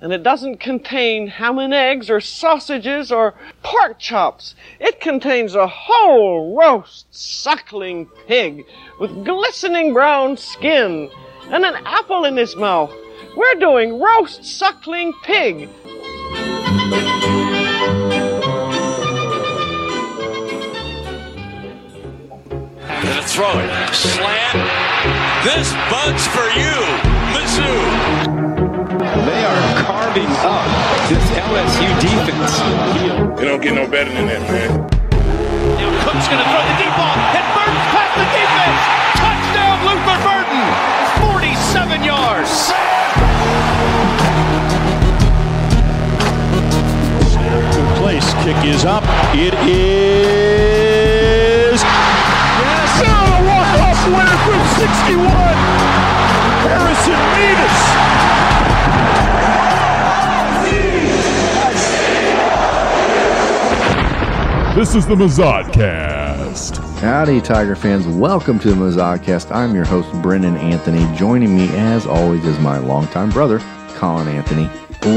and it doesn't contain ham and eggs or sausages or pork chops. It contains a whole roast suckling pig with glistening brown skin and an apple in his mouth. We're doing roast suckling pig. Throw it. Slant. This bud's for you, Mizzou. They are carving up this LSU defense. You don't get no better than that, man. Now Cook's gonna throw the deep ball, and Burden's past the defense. Touchdown, Luther Burden. 47 yards. Good place. Kick is up. It is. Yes. Oh, walk-off winner from 61. Harrison Mevis. This is the Mazodcast. Howdy, Tiger fans. Welcome to the Mazodcast. I'm your host, Brendan Anthony. Joining me, as always, is my longtime brother, Colin Anthony.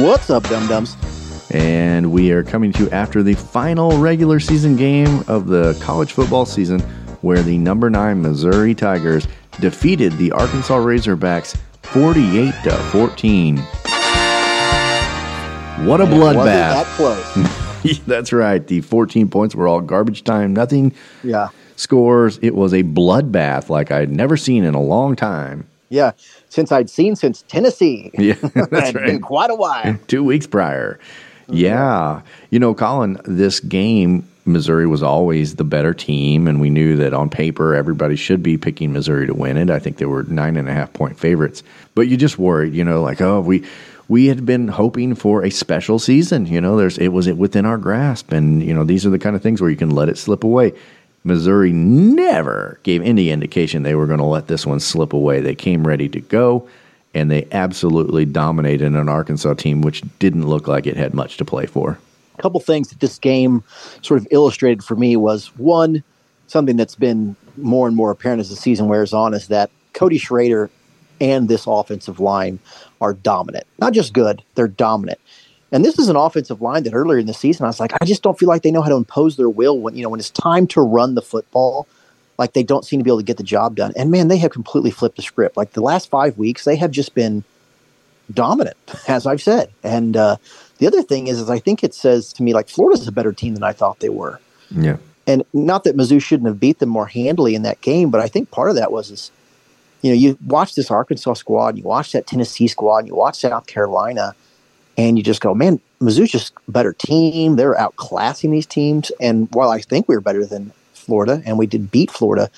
What's up, dum dums? And we are coming to you after the final regular season game of the college football season, where the number nine Missouri Tigers defeated the Arkansas Razorbacks 48 to 14. What a bloodbath! That close. That's right. The 14 points were all garbage time, nothing. Yeah. Scores. It was a bloodbath like I'd never seen in a long time. Yeah, since I'd seen since Tennessee. Yeah, that's right. been quite a while. Two weeks prior. Mm-hmm. Yeah. You know, Colin, this game, Missouri was always the better team, and we knew that on paper everybody should be picking Missouri to win it. I think they were nine and a half point favorites. But you just worried, you know, like, oh, we we had been hoping for a special season. You know, there's it was within our grasp, and you know these are the kind of things where you can let it slip away. Missouri never gave any indication they were going to let this one slip away. They came ready to go, and they absolutely dominated an Arkansas team which didn't look like it had much to play for. A couple things that this game sort of illustrated for me was one, something that's been more and more apparent as the season wears on is that Cody Schrader and this offensive line are dominant. Not just good, they're dominant. And this is an offensive line that earlier in the season I was like, I just don't feel like they know how to impose their will when you know when it's time to run the football. Like they don't seem to be able to get the job done. And man, they have completely flipped the script. Like the last five weeks, they have just been dominant, as I've said. And uh, the other thing is, is I think it says to me like Florida's a better team than I thought they were. Yeah. And not that Mizzou shouldn't have beat them more handily in that game, but I think part of that was is, you know, you watch this Arkansas squad, you watch that Tennessee squad, you watch South Carolina, and you just go, man, Mizzou's just better team. They're outclassing these teams. And while I think we were better than Florida, and we did beat Florida,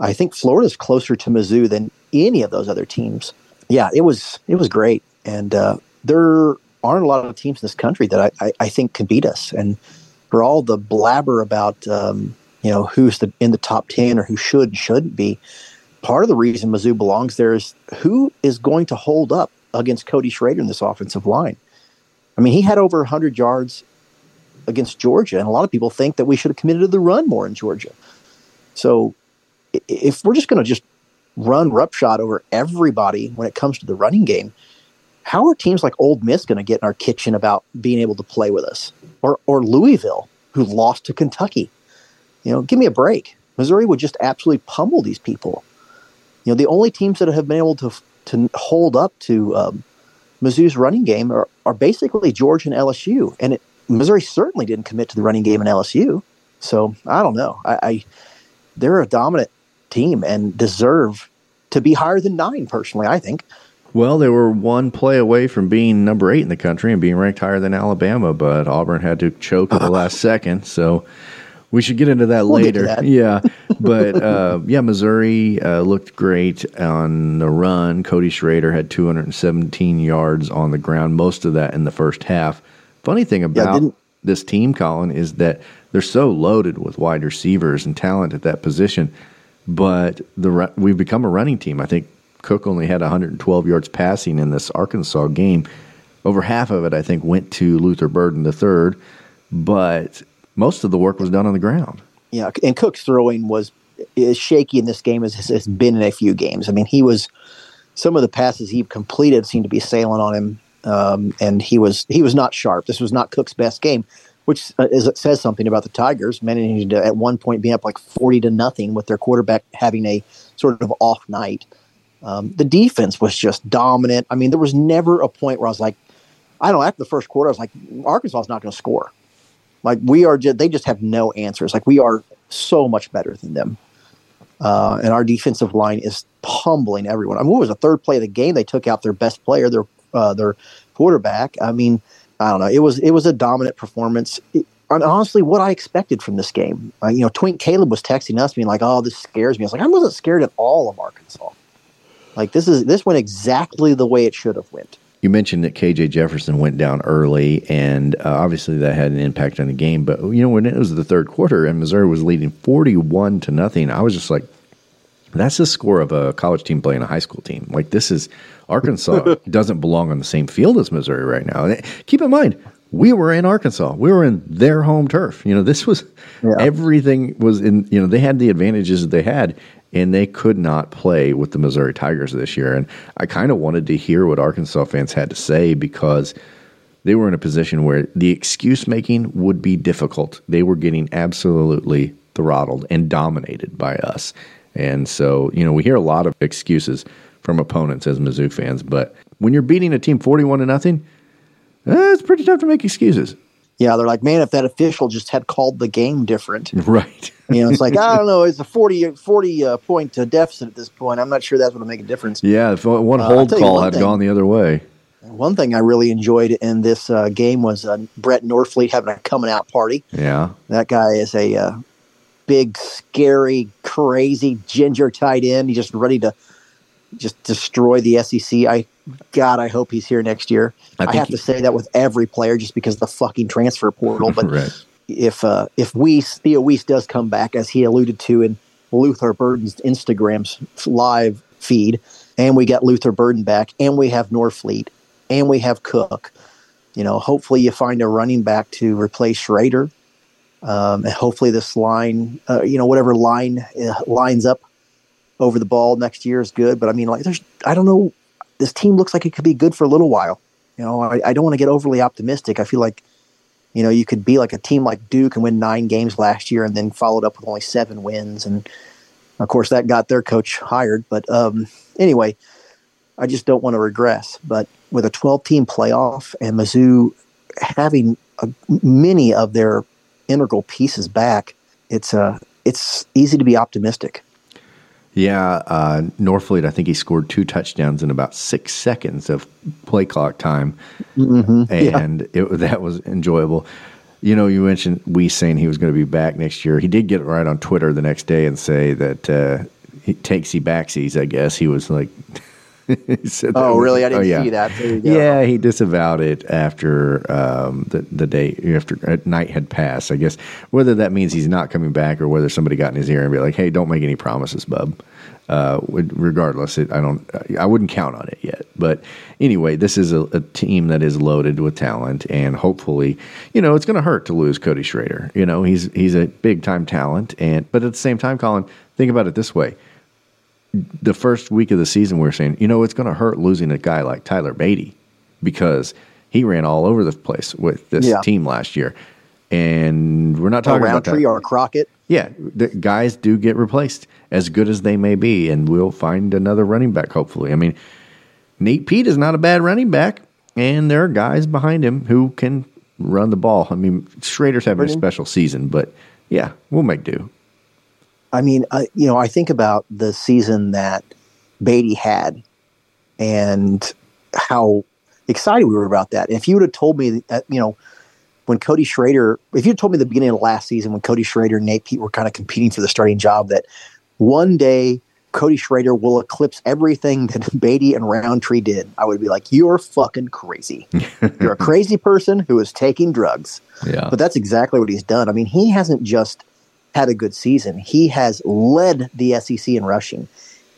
I think Florida's closer to Mizzou than any of those other teams. Yeah, it was it was great, and uh, there aren't a lot of teams in this country that I, I, I think can beat us. And for all the blabber about um, you know who's the in the top ten or who should shouldn't be, part of the reason Mizzou belongs there is who is going to hold up against Cody Schrader in this offensive line. I mean, he had over 100 yards against Georgia, and a lot of people think that we should have committed to the run more in Georgia. So if we're just going to just run roughshod over everybody when it comes to the running game, how are teams like Ole Miss going to get in our kitchen about being able to play with us, or or Louisville, who lost to Kentucky? You know, give me a break. Missouri would just absolutely pummel these people. You know, the only teams that have been able to to hold up to um, Mizzou's running game are, are basically Georgia and LSU, and it, Missouri certainly didn't commit to the running game in LSU. So I don't know. I, I they're a dominant team and deserve to be higher than nine. Personally, I think. Well, they were one play away from being number eight in the country and being ranked higher than Alabama, but Auburn had to choke at the last second. So we should get into that We'll later. that. Yeah, but uh, yeah, Missouri uh, looked great on the run. Cody Schrader had 217 yards on the ground, most of that in the first half. Funny thing about didn't- this team, Colin, is that they're so loaded with wide receivers and talent at that position, but the we've become a running team. I think Cook only had 112 yards passing in this Arkansas game. Over half of it, I think, went to Luther Burden III, but most of the work was done on the ground. Yeah, and Cook's throwing was as shaky in this game as it's been in a few games. I mean, he was some of the passes he completed seemed to be sailing on him, um, and he was he was not sharp. This was not Cook's best game, which uh, is, says something about the Tigers managing to at one point be up like forty to nothing with their quarterback having a sort of off night. Um, the defense was just dominant. I mean, there was never a point where I was like, I don't know. After the first quarter, I was like, Arkansas is not going to score. Like we are, just, they just have no answers. Like we are so much better than them, uh, and our defensive line is pummeling everyone. I mean, what was the third play of the game? They took out their best player, their uh, their quarterback. I mean, I don't know. It was it was a dominant performance. It, and honestly, what I expected from this game, uh, you know, Twink Caleb was texting us, being like, "Oh, this scares me." I was like, I wasn't scared at all of Arkansas. Like this is this went exactly the way it should have went. You mentioned that KJ Jefferson went down early, and uh, obviously that had an impact on the game. But you know, when it was the third quarter and Missouri was leading forty-one to nothing, I was just like, "That's the score of a college team playing a high school team." Like this is Arkansas doesn't belong on the same field as Missouri right now. And keep in mind, we were in Arkansas. We were in their home turf. You know, this was everything was in. You know, they had the advantages that they had, and they could not play with the Missouri Tigers this year. And I kind of wanted to hear what Arkansas fans had to say because they were in a position where the excuse making would be difficult. They were getting absolutely throttled and dominated by us. And so, you know, we hear a lot of excuses from opponents as Mizzou fans, but when you're beating a team 41 to nothing, eh, it's pretty tough to make excuses. Yeah, they're like, man, if that official just had called the game different, Right. you know, it's like I don't know, it's a 40, 40 uh, point uh, deficit at this point. I'm not sure that's going to make a difference. Yeah, if one Uh, hold you call one had thing. gone the other way. One thing I really enjoyed in this uh, game was uh, Brett Norfleet having a coming out party. Yeah. That guy is a uh, big, scary, crazy ginger tight end. He's just ready to just destroy the SEC. I God, I hope he's here next year. I I, have he- to say that with every player, just because of the fucking transfer portal. But Right. if uh, if Wease, Theo Wease does come back, as he alluded to in Luther Burden's Instagram's live feed, and we got Luther Burden back, and we have Norfleet, and we have Cook. You know, hopefully you find a running back to replace Schrader. Um, and hopefully this line, uh, you know, whatever line uh, lines up over the ball next year is good. But I mean, like, there's, I don't know, this team looks like it could be good for a little while. You know, I, I don't want to get overly optimistic. I feel like, you know, you could be like a team like Duke and win nine games last year and then followed up with only seven wins. And of course, that got their coach hired. But um, anyway, I just don't want to regress. But with a 12 team playoff and Mizzou having a, many of their integral pieces back, it's uh, it's easy to be optimistic. Yeah, uh, Norfleet, I think he scored two touchdowns in about six seconds of play clock time, Mhm. Yeah. and it, that was enjoyable. You know, you mentioned we saying he was going to be back next year. He did get it right on Twitter the next day and say that uh, he takesy backsies. I guess he was like, he said Oh, really? I didn't oh, yeah. see that. Yeah, he disavowed it after um, the the day after uh, night had passed. I guess whether that means he's not coming back or whether somebody got in his ear and be like, "Hey, don't make any promises, bub." Uh, regardless, it, I don't. I wouldn't count on it yet. But anyway, this is a, a team that is loaded with talent, and hopefully, you know, it's going to hurt to lose Cody Schrader. You know, he's he's a big time talent, and but at the same time, Colin, think about it this way: the first week of the season, we are saying, you know, it's going to hurt losing a guy like Tyler Badie because he ran all over the place with this yeah. team last year. And we're not talking or about Rountree or Crockett. Yeah, the guys do get replaced as good as they may be, and we'll find another running back. Hopefully, I mean, Nate Peat is not a bad running back, and there are guys behind him who can run the ball. I mean, Schrader's having Brilliant. a special season, but yeah, we'll make do. I mean, I, you know, I think about the season that Badie had, and how excited we were about that. if you would have told me that, you know, when Cody Schrader, if you told me the beginning of last season when Cody Schrader and Nate Peat were kind of competing for the starting job, that one day Cody Schrader will eclipse everything that Badie and Rountree did, I would be like, you're fucking crazy. you're a crazy person who is taking drugs. Yeah. But that's exactly what he's done. I mean, he hasn't just had a good season, he has led the SEC in rushing.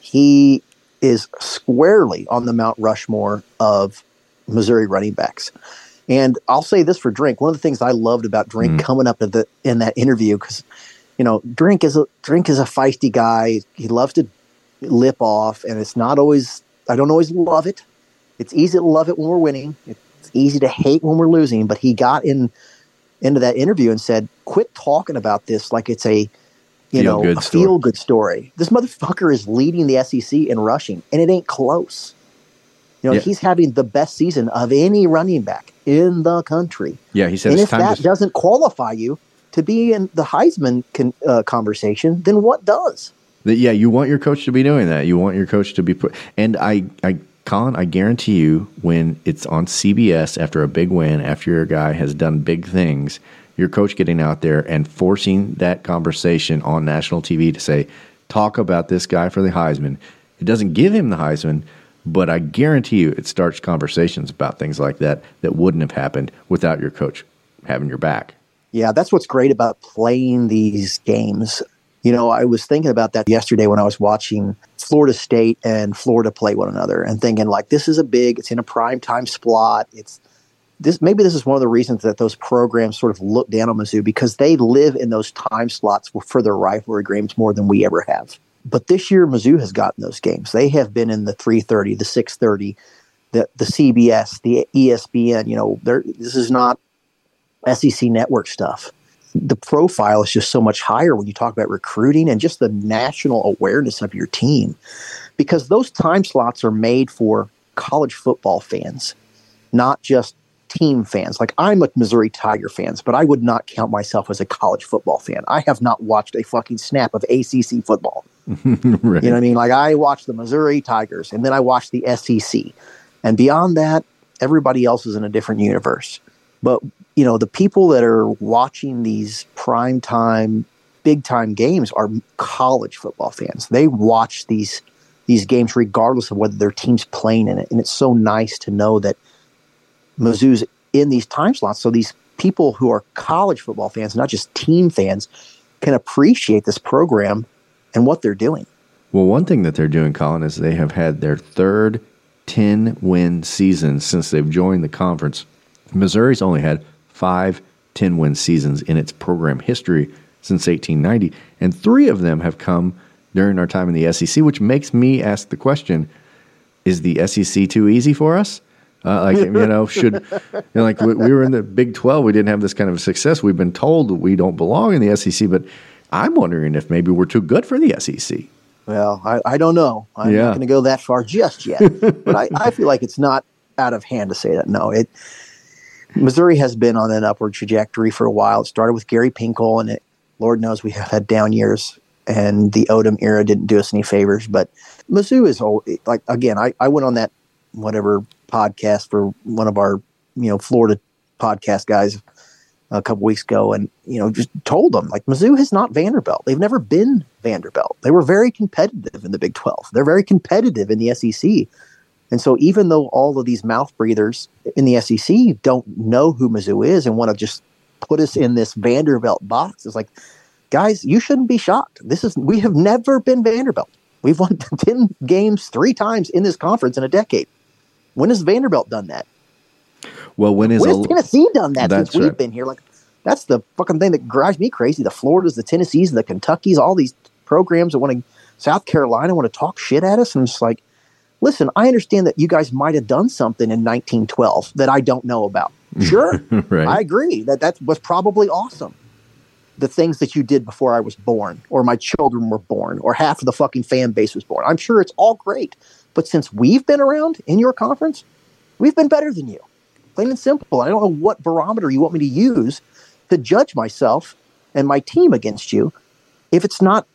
He is squarely on the Mount Rushmore of Missouri running backs. And I'll say this for Drink. One of the things I loved about Drink mm. coming up the, in that interview, because you know, Drink is a Drink is a feisty guy. He loves to lip off, and it's not always. I don't always love it. It's easy to love it when we're winning. It's easy to hate when we're losing. But he got in into that interview and said, "Quit talking about this like it's a." You feel know, a feel good story. This motherfucker is leading the SEC in rushing, and it ain't close. You know, yeah. he's having the best season of any running back in the country. Yeah, he said. And if that to... doesn't qualify you to be in the Heisman con- uh, conversation, then what does? The, yeah, you want your coach to be doing that. You want your coach to be put. And I, I, Colin, I guarantee you, when it's on CBS after a big win, after your guy has done big things, your coach getting out there and forcing that conversation on national TV to say, talk about this guy for the Heisman. It doesn't give him the Heisman, but I guarantee you, it starts conversations about things like that that wouldn't have happened without your coach having your back. Yeah, that's what's great about playing these games. You know, I was thinking about that yesterday when I was watching Florida State and Florida play one another and thinking like this is a big, it's in a prime time slot. It's this maybe this is one of the reasons that those programs sort of look down on Mizzou because they live in those time slots for their rivalry games more than we ever have. But this year, Mizzou has gotten those games. They have been in the 330, the 630, the, the CBS, the ESPN. You know, this is not SEC network stuff. The profile is just so much higher when you talk about recruiting and just the national awareness of your team because those time slots are made for college football fans, not just team fans. Like I'm a Missouri Tiger fans, but I would not count myself as a college football fan. I have not watched a fucking snap of ACC football. right. You know what I mean? Like I watch the Missouri Tigers and then I watch the SEC. And beyond that, everybody else is in a different universe. But, you know, the people that are watching these prime time, big time games are college football fans. They watch these these games regardless of whether their team's playing in it. And it's so nice to know that Mizzou's in these time slots. So these people who are college football fans, not just team fans, can appreciate this program and what they're doing. Well, one thing that they're doing, Colin, is they have had their third 10 win season since they've joined the conference. Missouri's only had five 10 win seasons in its program history since 1890, and three of them have come during our time in the SEC, which makes me ask the question is the SEC too easy for us? Uh, like you know, should you know, like we, we, were in the Big Twelve, we didn't have this kind of success. We've been told we don't belong in the SEC, but I'm wondering if maybe we're too good for the SEC. Well, I, I don't know. I'm yeah. not going to go that far just yet, but I, I feel like it's not out of hand to say that. No, it Missouri has been on an upward trajectory for a while. It started with Gary Pinkel, and it, Lord knows we have had down years, and the Odom era didn't do us any favors. But Mizzou is like again, I, I went on that whatever podcast for one of our you know Florida podcast guys a couple weeks ago and you know just told them like Mizzou is not Vanderbilt. They've never been Vanderbilt. They were very competitive in the Big 12. They're very competitive in the SEC. And so even though all of these mouth breathers in the SEC don't know who Mizzou is and want to just put us in this Vanderbilt box, it's like guys, you shouldn't be shocked. This is we have never been Vanderbilt. We've won 10 games three times in this conference in a decade. When has Vanderbilt done that? Well, when is when has Tennessee done that since we've right. been here? Like that's the fucking thing that drives me crazy. The Floridas, the Tennessees, the Kentuckies, all these programs that want to South Carolina want to talk shit at us. And it's like, listen, I understand that you guys might have done something in 1912 that I don't know about. Sure, right. I agree that that was probably awesome. The things that you did before I was born, or my children were born, or half of the fucking fan base was born. I'm sure it's all great. But since we've been around in your conference, we've been better than you. Plain and simple. I don't know what barometer you want me to use to judge myself and my team against you if it's not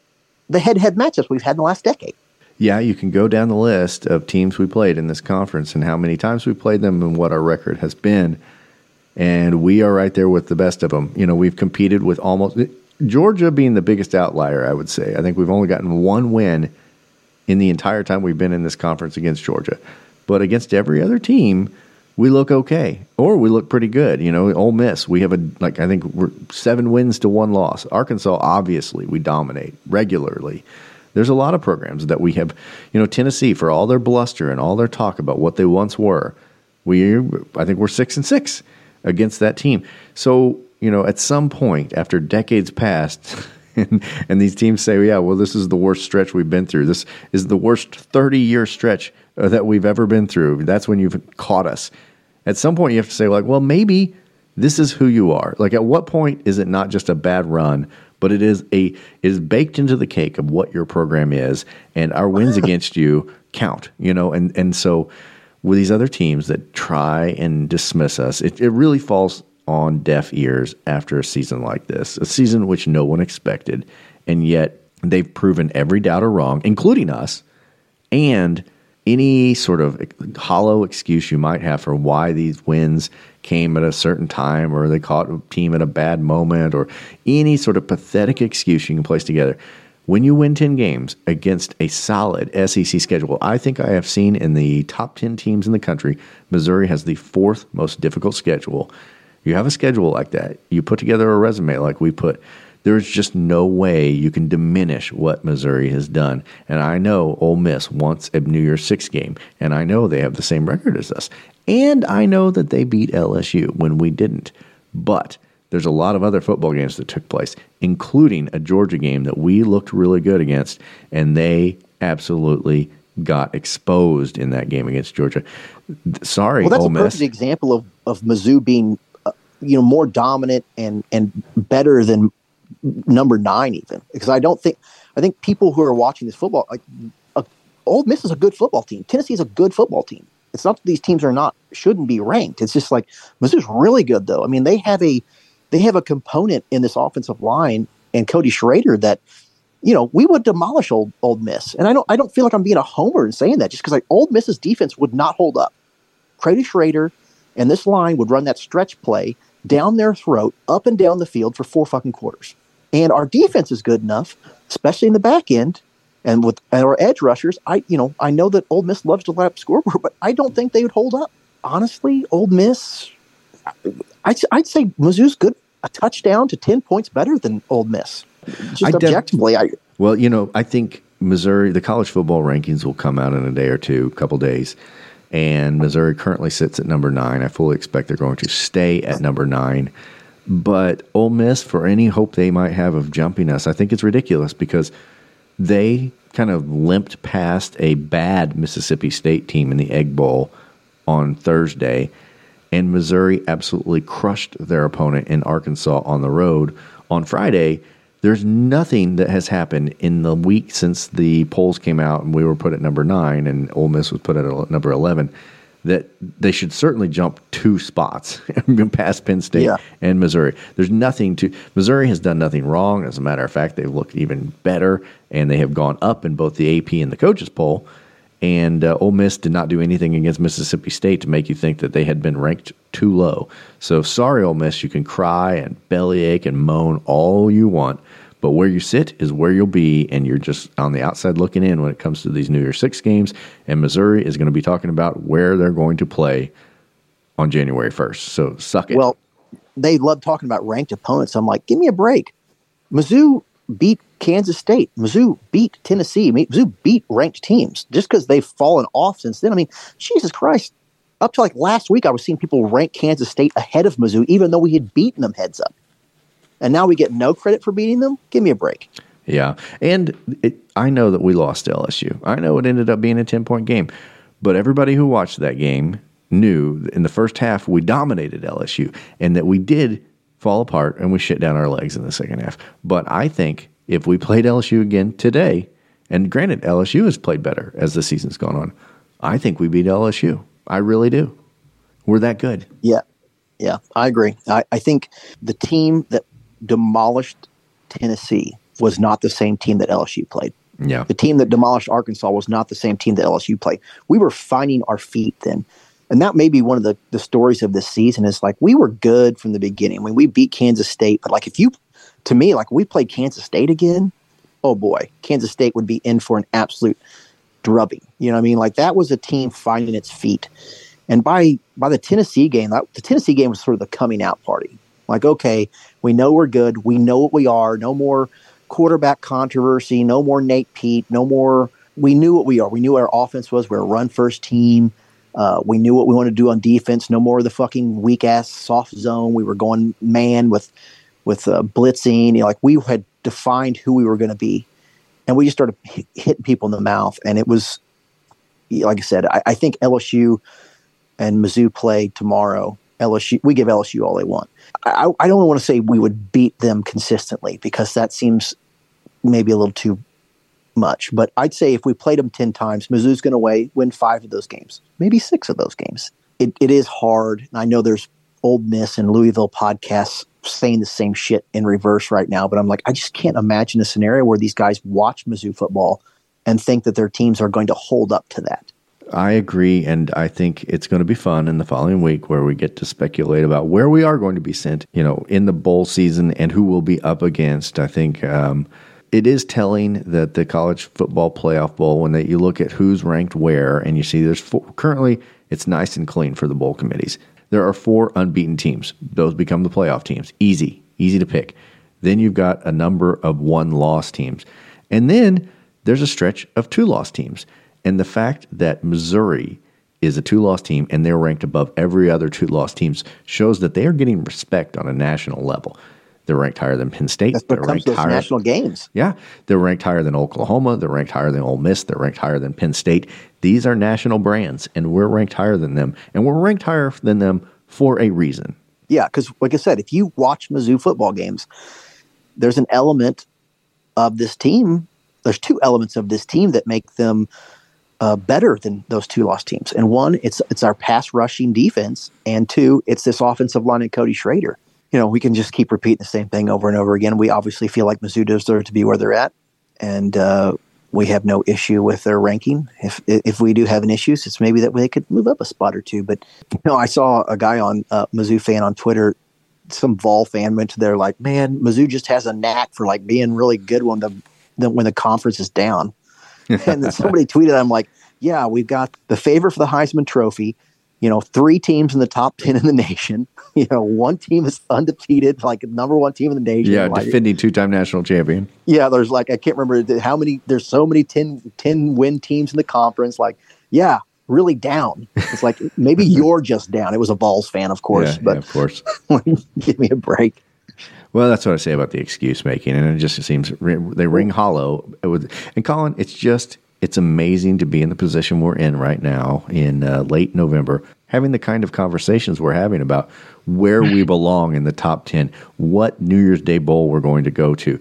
the head to head matchups we've had in the last decade. Yeah, you can go down the list of teams we played in this conference and how many times we played them and what our record has been. And we are right there with the best of them. You know, we've competed with almost Georgia being the biggest outlier, I would say. I think we've only gotten one win in the entire time we've been in this conference against Georgia. But against every other team, we look okay, or we look pretty good. You know, Ole Miss, we have a like I think we're seven wins to one loss. Arkansas, obviously, we dominate regularly. There's a lot of programs that we have. You know, Tennessee, for all their bluster and all their talk about what they once were, we I think we're six and six against that team. So you know, at some point after decades passed. And, and these teams say, yeah, well, this is the worst stretch we've been through. This is the worst 30 year stretch uh, that we've ever been through. That's when you've caught us. At some point, you have to say, like, well, maybe this is who you are. Like, at what point is it not just a bad run, but it is a it is baked into the cake of what your program is, and our wins against you count. You know, and and so with these other teams that try and dismiss us, it, it really falls on deaf ears after a season like this, a season which no one expected, and yet they've proven every doubter wrong, including us, and any sort of hollow excuse you might have for why these wins came at a certain time or they caught a team at a bad moment or any sort of pathetic excuse you can place together. When you win 10 games against a solid SEC schedule, I think I have seen in the top 10 teams in the country, Missouri has the fourth most difficult schedule you have a schedule like that, you put together a resume like we put, there's just no way you can diminish what Missouri has done. And I know Ole Miss wants a New Year's Six game, and I know they have the same record as us. And I know that they beat LSU when we didn't. But there's a lot of other football games that took place, including a Georgia game that we looked really good against, and they absolutely got exposed in that game against Georgia. Sorry, well, that's Ole a perfect example of of Mizzou being you know more dominant and and better than number nine even because I don't think I think people who are watching this football like uh, Ole Miss is a good football team. Tennessee is a good football team. It's not that these teams are not shouldn't be ranked. It's just like Mizzou's really good though. I mean they have a they have a component in this offensive line and Cody Schrader that you know we would demolish old Ole Miss. And I don't I don't feel like I'm being a homer in saying that just because like Ole Miss's defense would not hold up. Cody Schrader and this line would run that stretch play down their throat, up and down the field for four fucking quarters. And our defense is good enough, especially in the back end, and with our edge rushers. I, you know, I know that Ole Miss loves to let up scoreboard, but I don't think they would hold up. Honestly, Ole Miss, I'd, I'd say Mizzou's good, a touchdown to ten points better than Ole Miss. Just I def- objectively, I. Well, you know, I think Missouri, the college football rankings will come out in a day or two, a couple days and Missouri currently sits at number nine. I fully expect they're going to stay at number nine. But Ole Miss, for any hope they might have of jumping us, I think it's ridiculous because they kind of limped past a bad Mississippi State team in the Egg Bowl on Thursday, and Missouri absolutely crushed their opponent in Arkansas on the road on Friday. There's nothing that has happened in the week since the polls came out and we were put at number nine and Ole Miss was put at number 11 that they should certainly jump two spots past Penn State Yeah. and Missouri. There's nothing to Missouri has done nothing wrong. As a matter of fact, they've looked even better and they have gone up in both the AP and the coaches poll. And uh, Ole Miss did not do anything against Mississippi State to make you think that they had been ranked too low. So sorry, Ole Miss, you can cry and bellyache and moan all you want, but where you sit is where you'll be, and you're just on the outside looking in when it comes to these New Year's Six games. And Missouri is going to be talking about where they're going to play on January 1st. So suck it. Well, they love talking about ranked opponents. I'm like, give me a break. Mizzou beat Kansas State. Mizzou beat Tennessee. Mizzou beat ranked teams just because they've fallen off since then. I mean, Jesus Christ. Up to like last week, I was seeing people rank Kansas State ahead of Mizzou, even though we had beaten them heads up. And now we get no credit for beating them? Give me a break. Yeah. And it, I know that we lost to LSU. I know it ended up being a 10 point game. But everybody who watched that game knew in the first half we dominated LSU and that we did fall apart and we shit down our legs in the second half. But I think if we played LSU again today, and granted, LSU has played better as the season's gone on, I think we beat LSU. I really do. We're that good. Yeah. Yeah, I agree. I, I think the team that demolished Tennessee was not the same team that LSU played. Yeah. The team that demolished Arkansas was not the same team that LSU played. We were finding our feet then. And that may be one of the, the stories of this season is like we were good from the beginning. I mean, we beat Kansas State, but like if you, to me, like we played Kansas State again, oh boy, Kansas State would be in for an absolute drubbing. You know what I mean? Like that was a team finding its feet. And by by the Tennessee game, that, the Tennessee game was sort of the coming out party. Like, okay, we know we're good. We know what we are. No more quarterback controversy. No more Nate Peat. No more. We knew what we are. We knew what our offense was. We're a run first team. Uh, we knew what we wanted to do on defense. No more of the fucking weak ass soft zone. We were going man with with uh, blitzing. You know, like we had defined who we were going to be, and we just started hitting people in the mouth. And it was, like I said, I, I think LSU and Mizzou play tomorrow. LSU, we give LSU all they want. I, I don't want to say we would beat them consistently because that seems maybe a little too much. But I'd say if we played them 10 times, Mizzou's going to win five of those games, maybe six of those games. It, it is hard. And I know there's Ole Miss and Louisville podcasts saying the same shit in reverse right now, but I'm like, I just can't imagine a scenario where these guys watch Mizzou football and think that their teams are going to hold up to that. I agree, and I think it's going to be fun in the following week where we get to speculate about where we are going to be sent, you know, in the bowl season and who we'll be up against. I think um, it is telling that the college football playoff bowl, when you look at who's ranked where, and you see there's four, currently it's nice and clean for the bowl committees. There are four unbeaten teams; those become the playoff teams. Easy, easy to pick. Then you've got a number of one loss teams, and then there's a stretch of two loss teams. And the fact that Missouri is a two loss team and they're ranked above every other two loss teams shows that they are getting respect on a national level. They're ranked higher than Penn State. That's they're ranked higher, national games. Yeah, they're ranked higher than Oklahoma. They're ranked higher than Ole Miss. They're ranked higher than Penn State. These are national brands, and we're ranked higher than them, and we're ranked higher than them for a reason. Yeah, because like I said, if you watch Mizzou football games, there's an element of this team. There's two elements of this team that make them uh, better than those two lost teams. And one, it's it's our pass rushing defense, and two, it's this offensive line and Cody Schrader. You know, we can just keep repeating the same thing over and over again. We obviously feel like Mizzou deserves to be where they're at, and uh, we have no issue with their ranking. If if we do have an issue, it's maybe that they could move up a spot or two. But you know, I saw a guy on uh, Mizzou fan on Twitter. Some Vol fan went to there like, man, Mizzou just has a knack for like being really good when the when the conference is down. and then somebody tweeted, I'm like, yeah, we've got the favor for the Heisman Trophy. You know, three teams in the top ten in the nation. You know, one team is undefeated, like number one team in the nation. Yeah, like, defending two-time national champion. Yeah, there's like I can't remember how many. There's so many 10, 10 win teams in the conference. Like, yeah, really down. It's like maybe you're just down. It was a balls fan, of course, yeah, but yeah, of course, give me a break. Well, that's what I say about the excuse making, and it just seems they ring hollow. And Colin, it's just it's amazing to be in the position we're in right now in uh, late November, having the kind of conversations we're having about where we belong in the top ten, what New Year's Day bowl we're going to go to.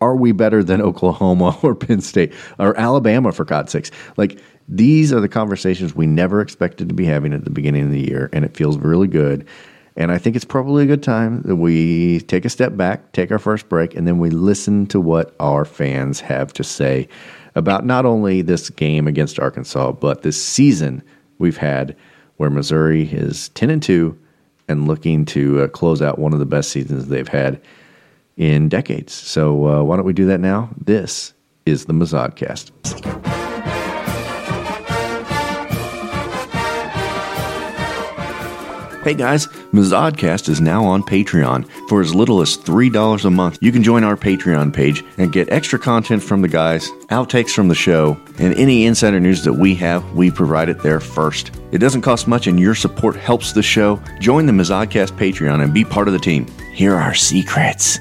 Are we better than Oklahoma or Penn State or Alabama for God's sakes? Like these are the conversations we never expected to be having at the beginning of the year, and it feels really good. And I think it's probably a good time that we take a step back, take our first break, and then we listen to what our fans have to say about not only this game against Arkansas, but this season we've had where Missouri is 10 and 2 and looking to uh, close out one of the best seasons they've had in decades. So uh, why don't we do that now? This is the Mazodcast. Hey guys, Mazodcast is now on Patreon. For as little as $3 a month, you can join our Patreon page and get extra content from the guys, outtakes from the show, and any insider news that we have, we provide it there first. It doesn't cost much and your support helps the show. Join the Mazodcast Patreon and be part of the team. Here are our secrets.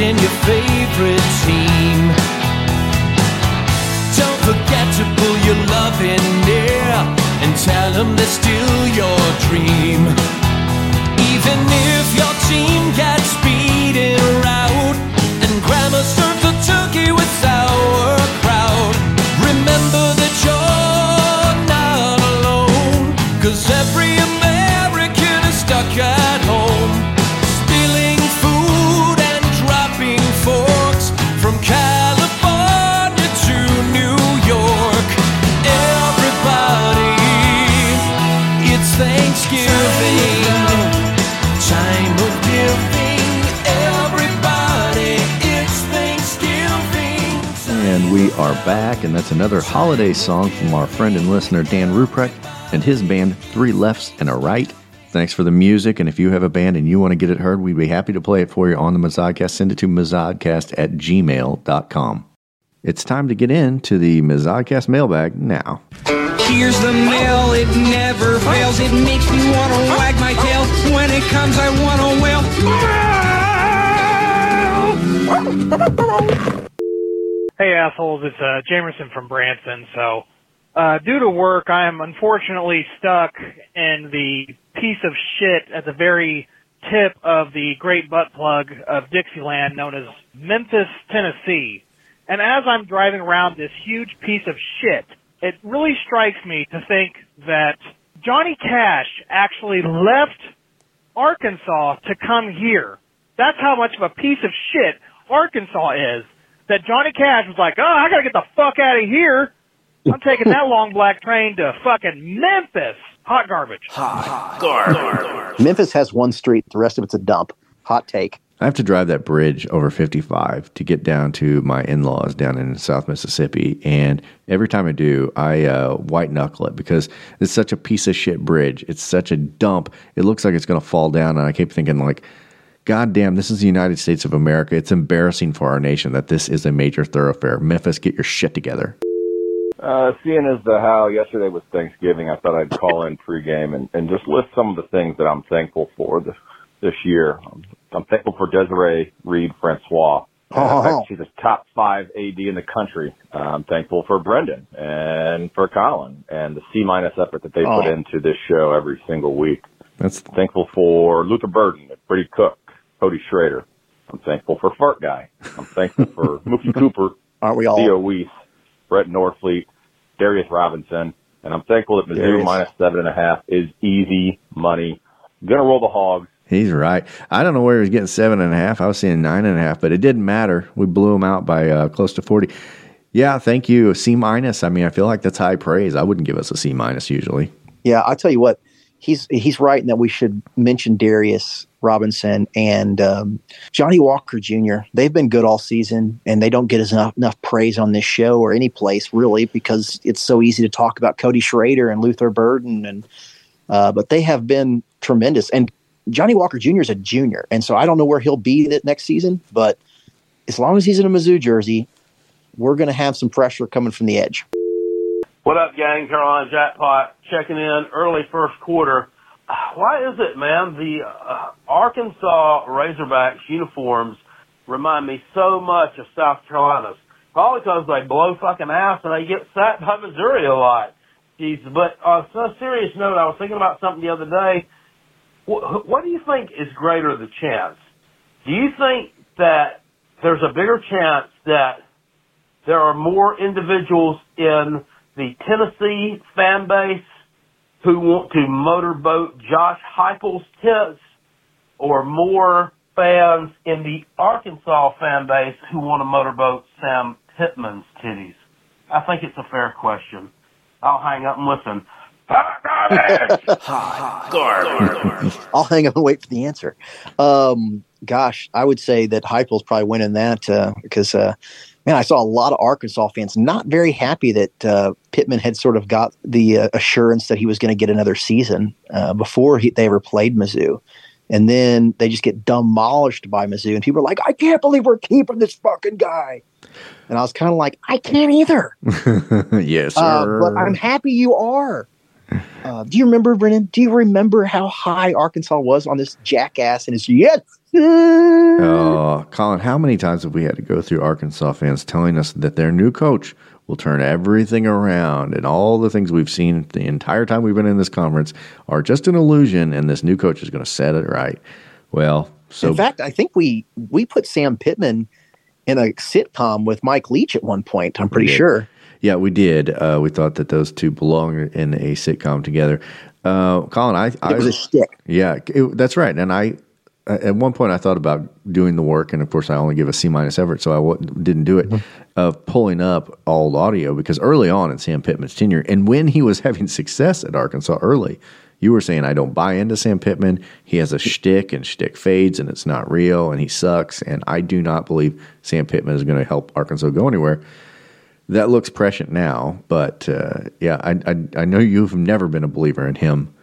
Watching your favorite team. Don't forget to pull your love in near and tell them they're still your dream. Even if your team gets beaten out and grandma serves a turkey with sauerkraut, remember we are back, and that's another holiday song from our friend and listener Dan Ruprecht and his band Three Lefts and a Right. Thanks for the music, and if you have a band and you want to get it heard, we'd be happy to play it for you on the Mazodcast. Send it to mazodcast at gmail.com. It's time to get into the Mazodcast mailbag now. Here's the mail, it never fails. It makes me want to wag my tail. When it comes, I want to wail. Hey assholes, it's uh, Jamerson from Branson. So, uh, due to work, I am unfortunately stuck in the piece of shit at the very tip of the great butt plug of Dixieland known as Memphis, Tennessee. And as I'm driving around this huge piece of shit, it really strikes me to think that Johnny Cash actually left Arkansas to come here. That's how much of a piece of shit Arkansas is. That Johnny Cash was like, oh, I gotta get the fuck out of here. I'm taking that long black train to fucking Memphis. Hot garbage. Hot garbage. Memphis has one street. The rest of it's a dump. Hot take. I have to drive that bridge over 55 to get down to my in laws down in South Mississippi. And every time I do, I uh, white knuckle it because it's such a piece of shit bridge. It's such a dump. It looks like it's going to fall down. And I keep thinking, like, God damn, this is the United States of America. It's embarrassing for our nation that this is a major thoroughfare. Memphis, get your shit together. Uh, seeing as the how yesterday was Thanksgiving, I thought I'd call in pregame and, and just list some of the things that I'm thankful for this this year. I'm, I'm thankful for Desiree Reed Francois. Oh. She's a top five AD in the country. Uh, I'm thankful for Brendan and for Colin and the C minus effort that they Oh. put into this show every single week. That's thankful for Luther Burden, and Brady Cook, Cody Schrader. I'm thankful for Fart Guy. I'm thankful for Mookie Cooper, Aren't we all? Theo Wease, Brett Norfleet, Darius Robinson, and I'm thankful that Mizzou Darius. minus seven and a half is easy money. Gonna roll the hogs. He's right. I don't know where he was getting seven and a half. I was seeing nine and a half, but it didn't matter. We blew him out by uh, close to 40. Yeah, thank you. C minus. I mean, I feel like that's high praise. I wouldn't give us a C minus usually. Yeah, I'll tell you what. He's he's right in that we should mention Darius Robinson and um, Johnny Walker Jr. They've been good all season, and they don't get enough, enough praise on this show or any place really because it's so easy to talk about Cody Schrader and Luther Burden, and uh, but they have been tremendous. And Johnny Walker Jr. is a junior, and so I don't know where he'll be that next season. But as long as he's in a Mizzou jersey, we're going to have some pressure coming from the edge. What up, gang? Carolina Jackpot checking in early first quarter. Why is it, man? The uh, Arkansas Razorbacks uniforms remind me so much of South Carolina's. Probably because they blow fucking ass and they get sacked by Missouri a lot. Jeez, but on a serious note, I was thinking about something the other day. What, what do you think is greater the chance? Do you think that there's a bigger chance that there are more individuals in the Tennessee fan base who want to motorboat Josh Heupel's tits or more fans in the Arkansas fan base who want to motorboat Sam Pittman's titties? I think it's a fair question. I'll hang up and listen. I'll hang up and wait for the answer. Um, gosh, I would say that Heupel's probably winning that because, uh, man, I saw a lot of Arkansas fans not very happy that uh, Pittman had sort of got the uh, assurance that he was going to get another season uh, before he, they ever played Mizzou. And then they just get demolished by Mizzou. And people are like, I can't believe we're keeping this fucking guy. And I was kind of like, I can't either. yes, uh, but I'm happy you are. Uh, do you remember, Brennan? Do you remember how high Arkansas was on this jackass and his yes? Oh, Colin, how many times have we had to go through Arkansas fans telling us that their new coach will turn everything around and all the things we've seen the entire time we've been in this conference are just an illusion and this new coach is going to set it right? Well, so in fact, I think we we put Sam Pittman in a sitcom with Mike Leach at one point. I'm pretty sure. Yeah, we did. Uh, we thought that those two belong in a sitcom together. Uh, Colin, I, I it was a shtick. Yeah, it, that's right. And I, at one point, I thought about doing the work, and of course, I only give a C minus effort, so I w- didn't do it. Mm-hmm. Of pulling up all audio because early on in Sam Pittman's tenure, and when he was having success at Arkansas early, you were saying I don't buy into Sam Pittman. He has a shtick, and shtick fades, and it's not real, and he sucks. And I do not believe Sam Pittman is going to help Arkansas go anywhere that looks prescient now, but uh, yeah, I, I, I know you've never been a believer in him,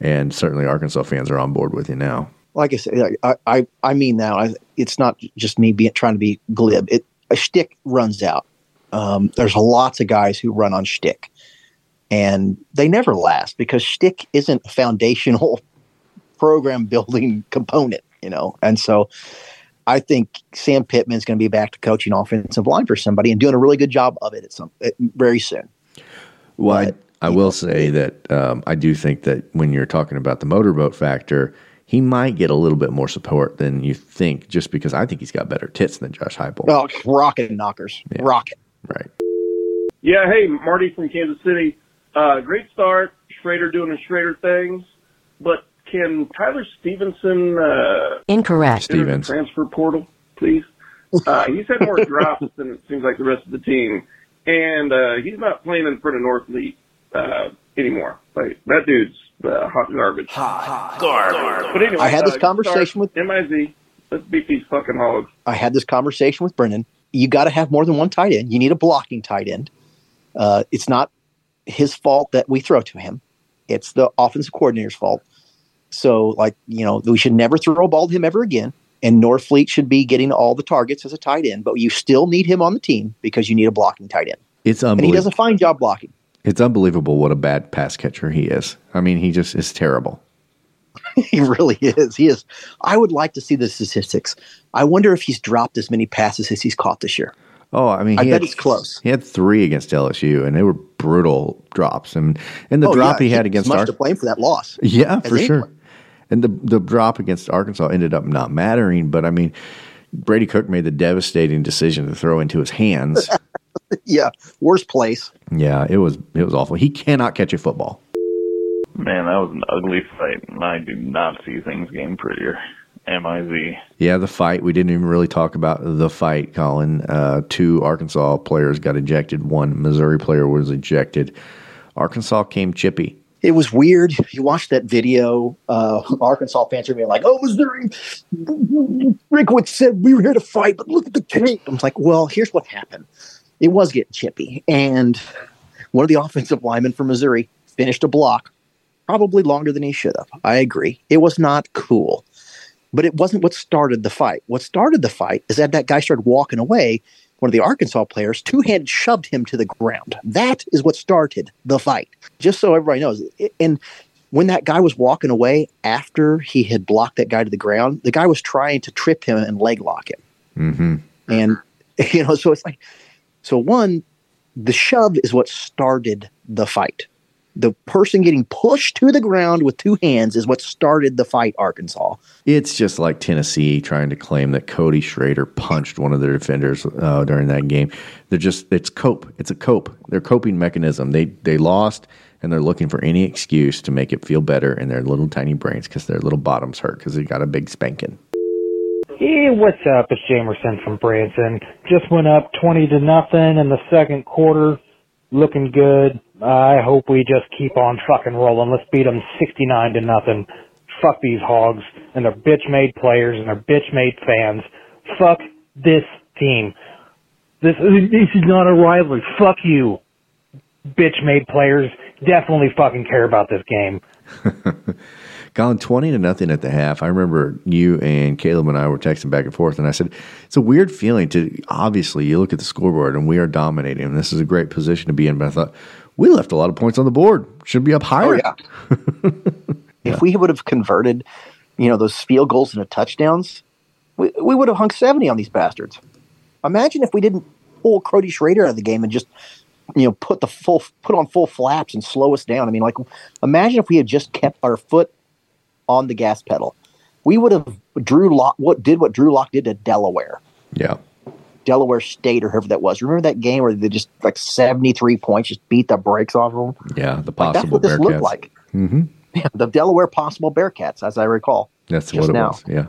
and certainly Arkansas fans are on board with you now. Like I said, I I, I mean now, I, it's not just me being trying to be glib. It a shtick runs out. Um, there's lots of guys who run on shtick, and they never last because shtick isn't a foundational program building component, you know, and so I think Sam Pittman's going to be back to coaching offensive line for somebody and doing a really good job of it at some at, very soon. Well, but, I, I will know, say that um, I do think that when you're talking about the motorboat factor, he might get a little bit more support than you think, just because I think he's got better tits than Josh Heupel. Oh, rocket knockers, yeah. rocket. Right. Yeah. Hey, Marty from Kansas City. Uh, great start. Schrader doing his Schrader things, but can Tyler Stephenson uh, incorrect Stevens transfer portal, please? Uh, he's had more drops than it seems like the rest of the team, and uh, he's not playing in front of Norfleet uh, anymore. Like that dude's uh, hot garbage. Hot garbage. But anyway, I had this uh, conversation with MIZ. Let's beat these fucking hogs. I had this conversation with Brennan. You got to have more than one tight end. You need a blocking tight end. Uh, it's not his fault that we throw to him. It's the offensive coordinator's fault. So, like, you know, we should never throw a ball to him ever again. And Norfleet should be getting all the targets as a tight end, but you still need him on the team because you need a blocking tight end. It's unbelievable. And he does a fine job blocking. It's unbelievable what a bad pass catcher he is. I mean, he just is terrible. he really is. He is. I would like to see the statistics. I wonder if he's dropped as many passes as he's caught this year. Oh, I mean, I bet had, it's close. He had three against LSU, and they were brutal drops. And and the oh, drop yeah, he had against much Ar- to blame for that loss. Yeah, for sure. And the the drop against Arkansas ended up not mattering, but I mean, Brady Cook made the devastating decision to throw into his hands. yeah, worst place. Yeah, it was it was awful. He cannot catch a football. Man, that was an ugly fight, and I do not see things getting prettier. MIZ. Yeah, the fight. We didn't even really talk about the fight, Colin. Uh, two Arkansas players got ejected. One Missouri player was ejected. Arkansas came chippy it was weird. You watched that video. Uh, Arkansas fans are being like, "Oh, Missouri." Drinkwitz said we were here to fight, but look at the tape. I was like, "Well, here's what happened. It was getting chippy, and one of the offensive linemen from Missouri finished a block, probably longer than he should have. I agree. It was not cool, but it wasn't what started the fight. What started the fight is that that guy started walking away. One of the Arkansas players two handed shoved him to the ground. That is what started the fight. Just so everybody knows. And when that guy was walking away after he had blocked that guy to the ground, the guy was trying to trip him and leg lock him. Mm-hmm. And, you know, so it's like, so one, the shove is what started the fight. The person getting pushed to the ground with two hands is what started the fight, Arkansas. It's just like Tennessee trying to claim that Cody Schrader punched one of their defenders uh, during that game. They're just, it's cope. It's a cope. Their coping mechanism. They, they lost and they're looking for any excuse to make it feel better in their little tiny brains because their little bottoms hurt because they got a big spanking. Hey, what's up? It's Jamerson from Branson. Just went up 20 to nothing in the second quarter. Looking good. I hope we just keep on fucking rolling. Let's beat them 69 to nothing. Fuck these hogs and their bitch made players and their bitch made fans. Fuck this team. This, this is not a rivalry. Fuck you. Bitch made players definitely fucking care about this game. Gone 20 to nothing at the half. I remember you and Caleb and I were texting back and forth, and I said, It's a weird feeling to obviously you look at the scoreboard and we are dominating, and this is a great position to be in. But I thought, we left a lot of points on the board. Should be up oh, higher. Oh, yeah. if we would have converted, you know, those field goals into touchdowns, we, we would have hung 70 on these bastards. Imagine if we didn't pull Cody Schrader out of the game and just you know put the full put on full flaps and slow us down. I mean, like imagine if we had just kept our foot on the gas pedal. We would have Drew Lock what did what Drew Lock did to Delaware. Yeah. Delaware State or whoever that was. Remember that game where they just like seventy three points, just beat the brakes off of them. Yeah, the like, possible that's what this Bearcats. looked like. Mm-hmm. Yeah, the Delaware possible Bearcats, as I recall. That's Just what it now. was. Yeah.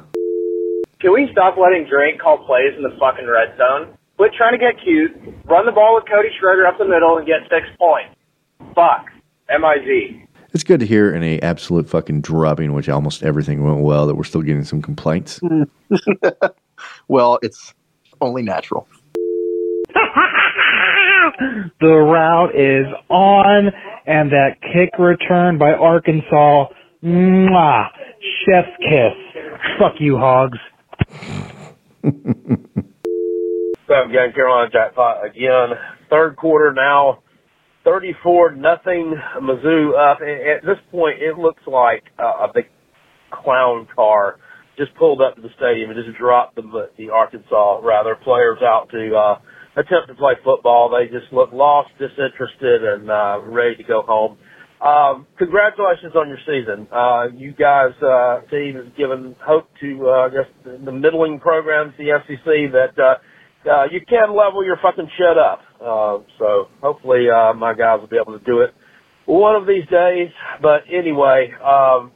Can we stop letting Drake call plays in the fucking red zone? Quit trying to get cute. Run the ball with Cody Schrader up the middle and get six points. Fuck. M-I-Z. It's good to hear in a absolute fucking drubbing, which almost everything went well, that we're still getting some complaints. well, it's only natural. the route is on, and that kick return by Arkansas, mwah, chef's kiss. Fuck you, hogs. Seven game Carolina jackpot again. Third quarter now, 34 nothing. Mizzou up. At this point, it looks like a big clown car just pulled up to the stadium and just dropped the the Arkansas rather players out to uh, attempt to play football. They just look lost, disinterested, and uh, ready to go home. Um, congratulations on your season. Uh, you guys, uh, team has given hope to, uh, guess, the, middling programs, the SEC, that, uh, uh, you can level your fucking shit up. Uh, so hopefully, uh, my guys will be able to do it one of these days. But anyway, um,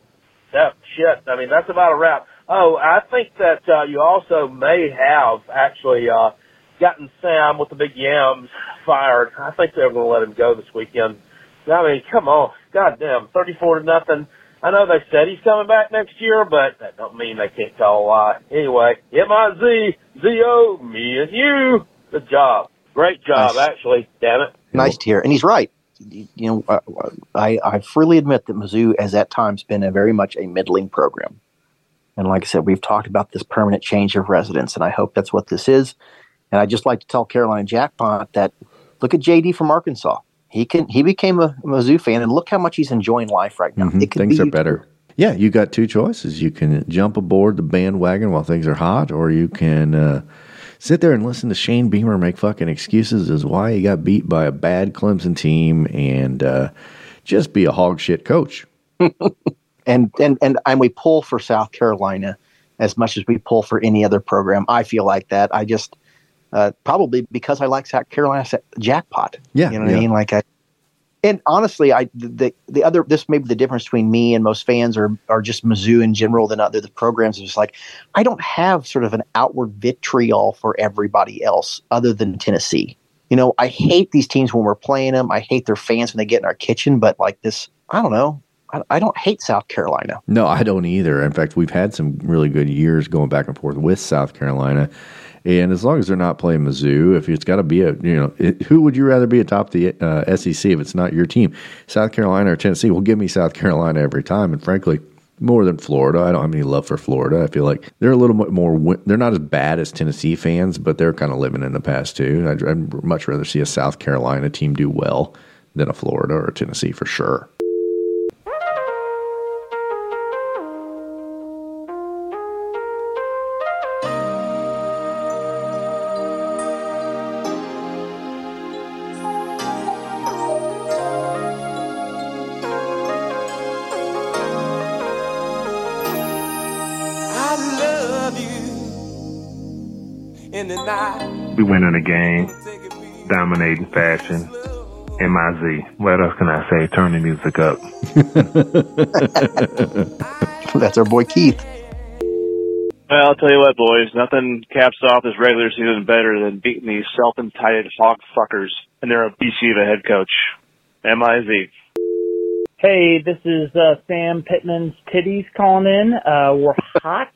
that shit, I mean, that's about a wrap. Oh, I think that, uh, you also may have actually, uh, gotten Sam with the big yams fired. I think they're going to let him go this weekend. I mean, come on, goddamn, thirty-four to nothing. I know they said he's coming back next year, but that don't mean they can't tell a lie. Anyway, M I Z Z O, me and you. Good job, great job, Nice. actually. Damn it. Nice to hear, and he's right. You know, uh, I I freely admit that Mizzou has at times been a very much a middling program, and like I said, we've talked about this permanent change of residence, and I hope that's what this is. And I just like to tell Carolina Jackpot that look at JD from Arkansas. He can he became a Mizzou fan, and look how much he's enjoying life right now. Mhm. Things be are better. Yeah, you got two choices. You can jump aboard the bandwagon while things are hot, or you can uh, sit there and listen to Shane Beamer make fucking excuses as why he got beat by a bad Clemson team and uh, just be a hog shit coach. and and and and we pull for South Carolina as much as we pull for any other program. I feel like that. I just uh, probably because I like South Carolina jackpot. Yeah, you know what yeah. I mean. Like I, and honestly, I the the other this may be the difference between me and most fans or or just Mizzou in general than other the programs. Is like I don't have sort of an outward vitriol for everybody else other than Tennessee. You know, I hate these teams when we're playing them. I hate their fans when they get in our kitchen. But like this, I don't know. I, I don't hate South Carolina. No, I don't either. In fact, we've had some really good years going back and forth with South Carolina. And as long as they're not playing Mizzou, if it's got to be a, you know, it, who would you rather be atop the uh, SEC if it's not your team? South Carolina or Tennessee? Well, give me South Carolina every time. And frankly, more than Florida. I don't have any love for Florida. I feel like they're a little bit more. They're not as bad as Tennessee fans, but they're kind of living in the past too. I'd, I'd much rather see a South Carolina team do well than a Florida or a Tennessee for sure. We win in a game, dominating fashion. MIZ. What else can I say? Turn the music up. That's our boy Keith. Well, I'll tell you what, boys. Nothing caps off this regular season better than beating these self-entitled hog fuckers and their BC of a head coach. M-I-Z. Hey, this is uh, Sam Pittman's titties calling in. Uh, we're hot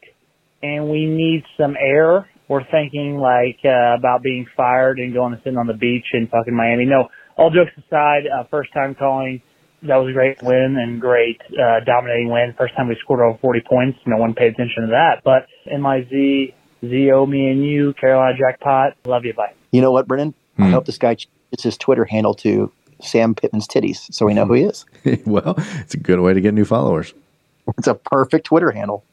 and we need some air. We're thinking like uh, about being fired and going to sit on the beach in fucking Miami. No, all jokes aside, uh, first time calling, that was a great win and great uh, dominating win. First time we scored over 40 points. No one paid attention to that. But MIZ, ZO, me and you, Carolina Jackpot. Love you. Bye. You know what, Brennan? I Hmm. hope this guy changes his Twitter handle to Sam Pittman's titties so we know who he is. well, it's a good way to get new followers. It's a perfect Twitter handle.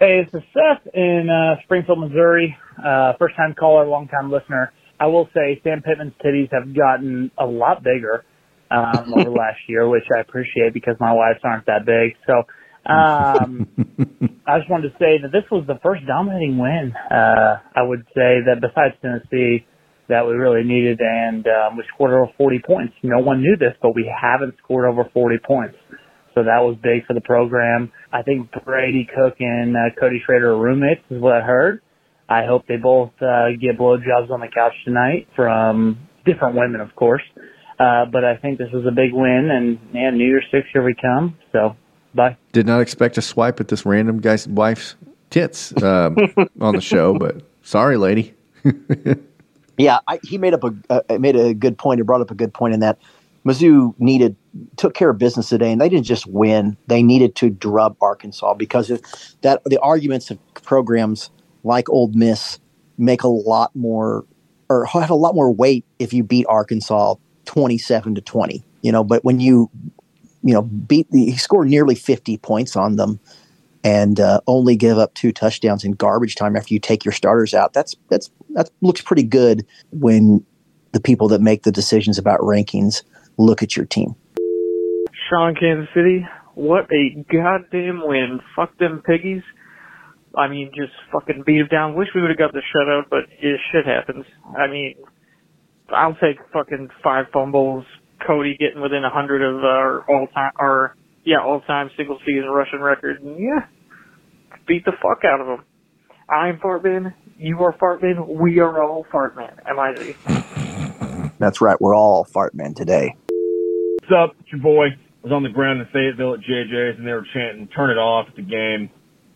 Hey, this is Seth in uh, Springfield, Missouri. Uh, first time caller, long time listener. I will say Sam Pittman's titties have gotten a lot bigger um, over last year, which I appreciate because my wife's aren't that big. So um, I just wanted to say that this was the first dominating win. Uh, I would say that besides Tennessee, that we really needed, and um, we scored over 40 points. No one knew this, but we haven't scored over 40 points. So that was big for the program. I think Brady Cook and uh, Cody Schrader are roommates, is what I heard. I hope they both uh, get blowjobs on the couch tonight from different women, of course. Uh, but I think this was a big win, and man, New Year's Six, here we come. So, bye. Did not expect to swipe at this random guy's wife's tits um, on the show, but sorry, lady. Yeah, I, he made up a uh, made a good point. He brought up a good point in that Mizzou needed took care of business today, and they didn't just win; they needed to drub Arkansas because that. The arguments of programs like Ole Miss make a lot more or have a lot more weight if you beat Arkansas twenty seven to twenty. You know, but when you you know beat the he scored nearly fifty points on them and uh, only give up two touchdowns in garbage time after you take your starters out. That's that's that looks pretty good when the people that make the decisions about rankings look at your team. Sean, Kansas City. What a goddamn win. Fuck them piggies. I mean, just fucking beat them down. Wish we would have got the shutout, but yeah, shit happens. I mean, I'll take fucking five fumbles. Cody getting within a hundred of our all time, or yeah, all time single season rushing record. And yeah, beat the fuck out of them. I'm Fartman. You are Fartman. We are all Fartman. M-I-Z. That's right. We're all Fartman today. What's up? It's your boy. I was on the ground in Fayetteville at JJ's and they were chanting, turn it off at the game.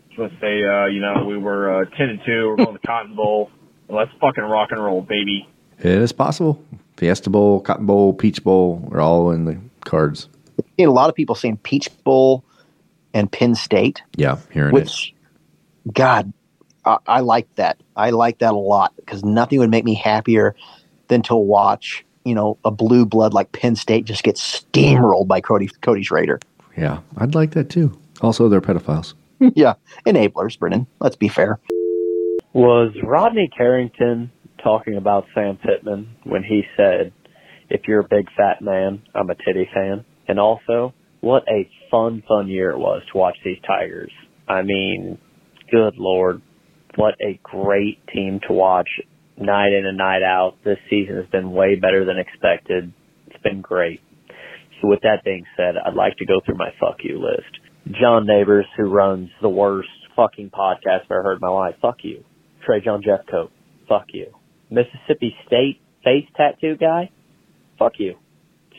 Just want to say, uh, you know, we were, uh, 10 and 2. We're going to the Cotton Bowl. Let's fucking rock and roll, baby. It is possible. Fiesta Bowl, Cotton Bowl, Peach Bowl are all in the cards. You know, a lot of people saying Peach Bowl and Penn State. Yeah, hearing it. Which, God, I, I like that. I like that a lot because nothing would make me happier than to watch, you know, a blue blood like Penn State just get steamrolled by Cody Cody Schrader. Yeah, I'd like that too. Also, they're pedophiles. yeah, enablers, Brennan. Let's be fair. Was Rodney Carrington talking about Sam Pittman when he said, if you're a big fat man, I'm a titty fan? And also, what a fun, fun year it was to watch these Tigers. I mean, good lord, what a great team to watch night in and night out. This season has been way better than expected. It's been great. So with that being said, I'd like to go through my fuck you list. John Neighbors, who runs the worst fucking podcast I've ever heard in my life, fuck you. Trajan Jeffcoat, fuck you. Mississippi State face tattoo guy, fuck you.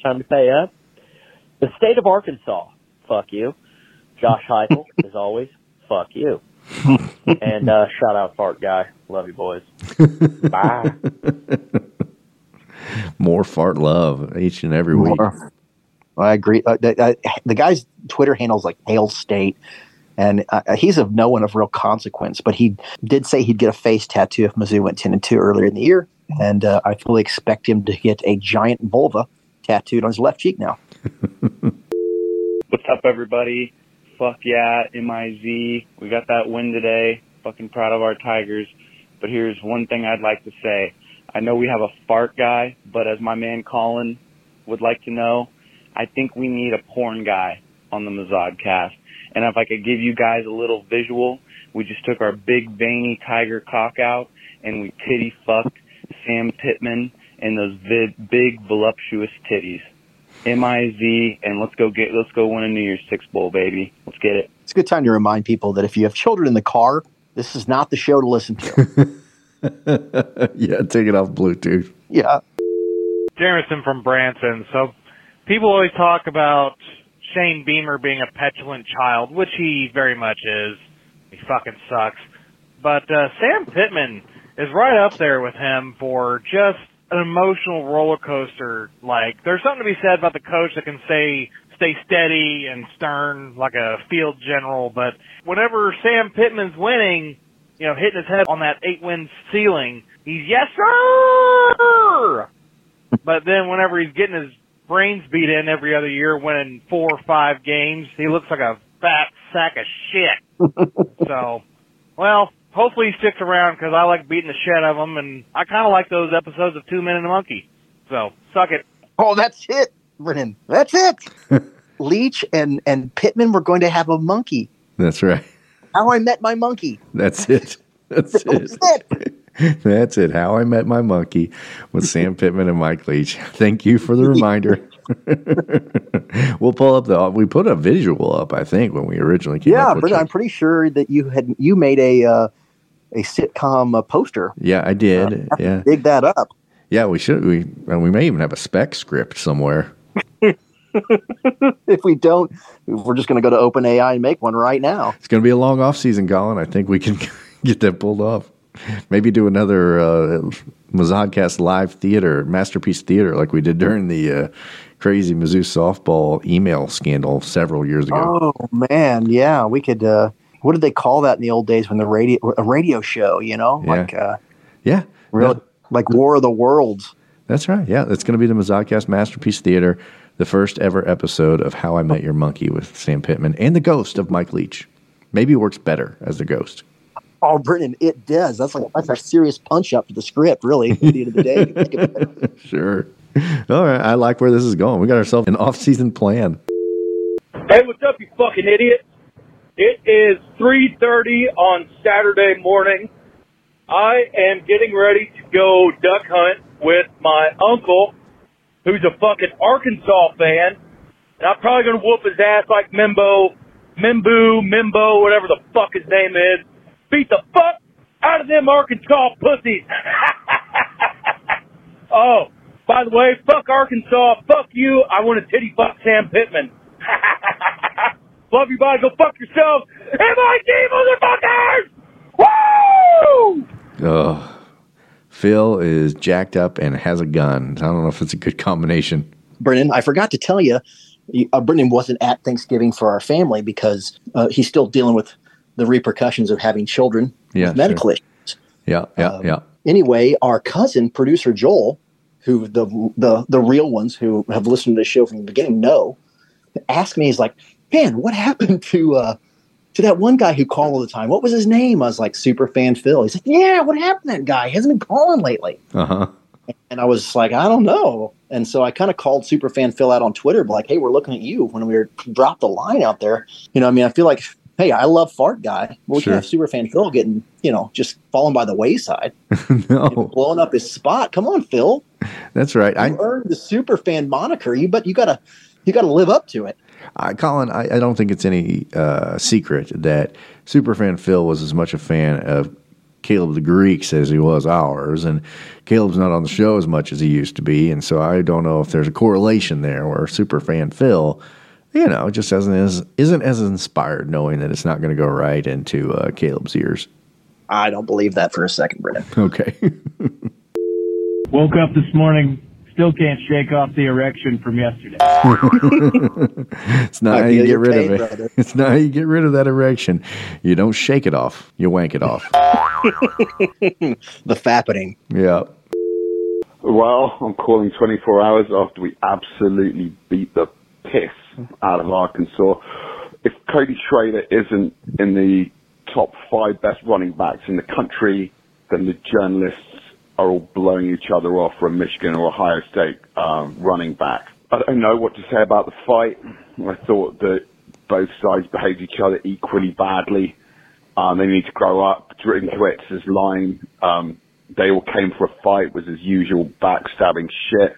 Time to pay up. The state of Arkansas, fuck you. Josh Heupel, as always, fuck you. And uh, shout out Fart Guy. Love you, boys. Bye. More fart love each and every week. More. I agree. Uh, the, uh, the guy's Twitter handle's like Hail State, and uh, he's of no one of real consequence. But he did say he'd get a face tattoo if Mizzou went ten and two earlier in the year, and uh, I fully expect him to get a giant vulva tattooed on his left cheek now. What's up, everybody? Fuck yeah, MIZ. We got that win today. Fucking proud of our Tigers. But here's one thing I'd like to say. I know we have a fart guy, but as my man Colin would like to know, I think we need a porn guy on the Mazodcast. And if I could give you guys a little visual, we just took our big veiny tiger cock out and we titty fucked Sam Pittman and those big voluptuous titties. M-I-Z and let's go get, let's go win a New Year's Six Bowl, baby. Let's get it. It's a good time to remind people that if you have children in the car, this is not the show to listen to. yeah, take it off Bluetooth. yeah. Jameson from Branson. So people always talk about Shane Beamer being a petulant child, which he very much is. He fucking sucks. But uh, Sam Pittman is right up there with him for just an emotional roller coaster. Like, there's something to be said about the coach that can say stay steady and stern like a field general, but whenever Sam Pittman's winning, you know, hitting his head on that eight win ceiling, he's yes sir. but then whenever he's getting his brains beat in every other year, winning four or five games, he looks like a fat sack of shit. so, well, hopefully he sticks around because I like beating the shit out of him, and I kind of like those episodes of Two Men and a Monkey. So, suck it. Oh, that's it, Brennan. That's it. Leach and and Pittman were going to have a monkey. That's right. How I met my monkey. That's it. That's it. That's it. How I Met My Monkey with Sam Pittman and Mike Leach. Thank you for the reminder. we'll pull up the. We put a visual up, I think, when we originally came Yeah, I'm pretty sure that you had you made a uh, a sitcom uh, poster. Yeah, I did. yeah, Dig that up. yeah. We should. We and we may even have a spec script somewhere. if we don't, we're just going to go to OpenAI and make one right now. It's going to be a long off season, Colin. I think we can get that pulled off. Maybe do another uh, Mazodcast live theater, masterpiece theater, like we did during the uh, crazy Mizzou softball email scandal several years ago. Oh man, yeah, we could. Uh, what did they call that in the old days when the radio a radio show? You know, Yeah. like uh, yeah, really like War of the Worlds. That's right. Yeah, it's going to be the Mazodcast Masterpiece Theater, the first ever episode of How I Met Your Monkey with Sam Pittman and the ghost of Mike Leach. Maybe it works better as the ghost. Oh, Brennan, it does. That's like that's a serious punch up to the script, really. At the end of the day, Think about it. Sure. All right. I like where this is going. We got ourselves an off season plan. Hey, what's up, you fucking idiot? It is 3.30 on Saturday morning. I am getting ready to go duck hunt with my uncle, who's a fucking Arkansas fan. And I'm probably going to whoop his ass like Mimbo, Mimbu, Mimbo, whatever the fuck his name is. Beat the fuck out of them Arkansas pussies. oh, by the way, fuck Arkansas, fuck you. I want to titty fuck Sam Pittman. Love you, bye. Go fuck yourselves. MIT motherfuckers! Woo! Oh, Phil is jacked up and has a gun. I don't know if it's a good combination. Brennan, I forgot to tell you, uh, Brennan wasn't at Thanksgiving for our family because uh, he's still dealing with the repercussions of having children Yeah, with medical sure. issues. Yeah, yeah, Um, yeah. Anyway, our cousin, producer Joel, who the the the real ones who have listened to the show from the beginning know, ask me, he's like, "Man, what happened to uh, to that one guy who called all the time? What was his name?" I was like, "Super fan Phil." He's like, "Yeah, what happened to that guy? He hasn't been calling lately." Uh huh. And I was like, I don't know. And so I kind of called Superfan Phil out on Twitter, like, hey, we're looking at you when we were dropped the line out there. You know, I mean, I feel like, hey, I love Fart Guy. But we Sure. can have Superfan Phil getting, you know, just falling by the wayside, no, blowing up his spot. Come on, Phil. that's right. I, earned the Superfan moniker. You but you gotta you gotta live up to it. I, Colin, I, I don't think it's any uh, secret that Superfan Phil was as much a fan of Caleb the Greeks as he was ours, and Caleb's not on the show as much as he used to be, and so I don't know if there's a correlation there where Superfan Phil you know, it just isn't as isn't as inspired knowing that it's not going to go right into uh, Caleb's ears. I don't believe that for a second, Brennan. Okay. Woke up this morning, still can't shake off the erection from yesterday. it's not I how you get rid pain, of it. brother. It's not how you get rid of that erection. You don't shake it off. You wank it off. the fappening. Yeah. Well, I'm calling 24 hours after we absolutely beat the piss out of Arkansas. If Cody Schrader isn't in the top five best running backs in the country, then the journalists are all blowing each other off from Michigan or Ohio State um, running back. I don't know what to say about the fight. I thought that both sides behaved each other equally badly. Um, they need to grow up. Drinkwitz's line, um, they all came for a fight, was as usual backstabbing shit.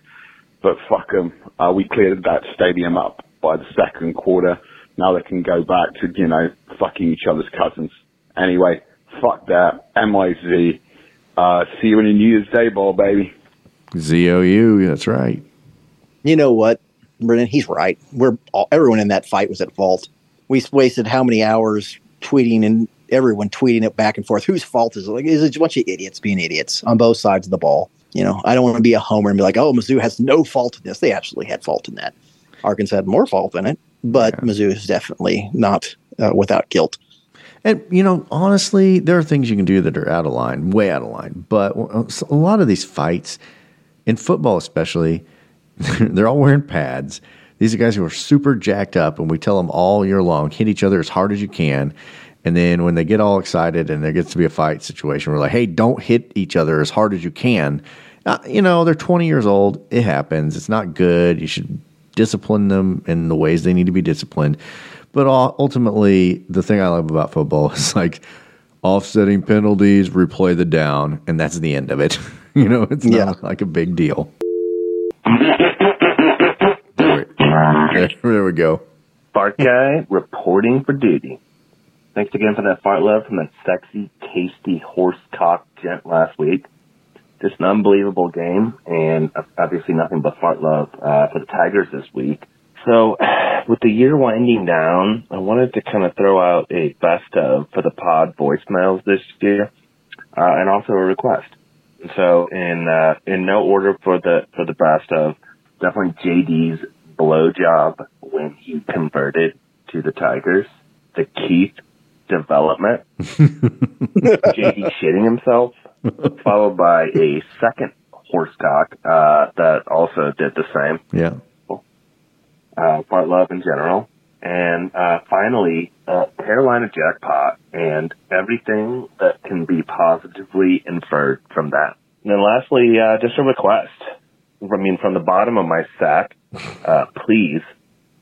But fuck them. Uh, we cleared that stadium up by the second quarter. Now they can go back to, you know, fucking each other's cousins. Anyway, fuck that. MIZ. Uh, see you in the New Year's Day ball, baby. ZOU. That's right. You know what, Brennan? He's right. We're all, everyone in that fight was at fault. We wasted how many hours tweeting and everyone tweeting it back and forth. Whose fault is it? Like, is it a bunch of idiots being idiots on both sides of the ball? You know, I don't want to be a homer and be like, "Oh, Mizzou has no fault in this." They absolutely had fault in that. Arkansas had more fault in it, but Mizzou is definitely not uh, without guilt. And you know, honestly, there are things you can do that are out of line, way out of line. But a lot of these fights, in football especially, they're all wearing pads. These are guys who are super jacked up, and we tell them all year long, hit each other as hard as you can. And then when they get all excited and there gets to be a fight situation, we're like, hey, don't hit each other as hard as you can. Uh, you know, they're 20 years old. It happens. It's not good. You should discipline them in the ways they need to be disciplined. But ultimately, the thing I love about football is like offsetting penalties, replay the down, and that's the end of it. you know, it's not like a big deal. There we, there, there we go. Fart guy reporting for duty. Thanks again for that fart love from that sexy, tasty horse cock gent last week. Just an unbelievable game, and obviously nothing but fart love uh, for the Tigers this week. So, with the year winding down, I wanted to kind of throw out a best of for the pod voicemails this year, uh, and also a request. So, in uh, in no order for the for the best of, definitely JD's blowjob when he converted to the Tigers, the Keith development, JD shitting himself, followed by a second horsecock uh, that also did the same. Yeah. Uh, part love in general. And uh, finally, uh, Carolina jackpot and everything that can be positively inferred from that. And then lastly, uh, just a request. I mean, from the bottom of my sack, uh, please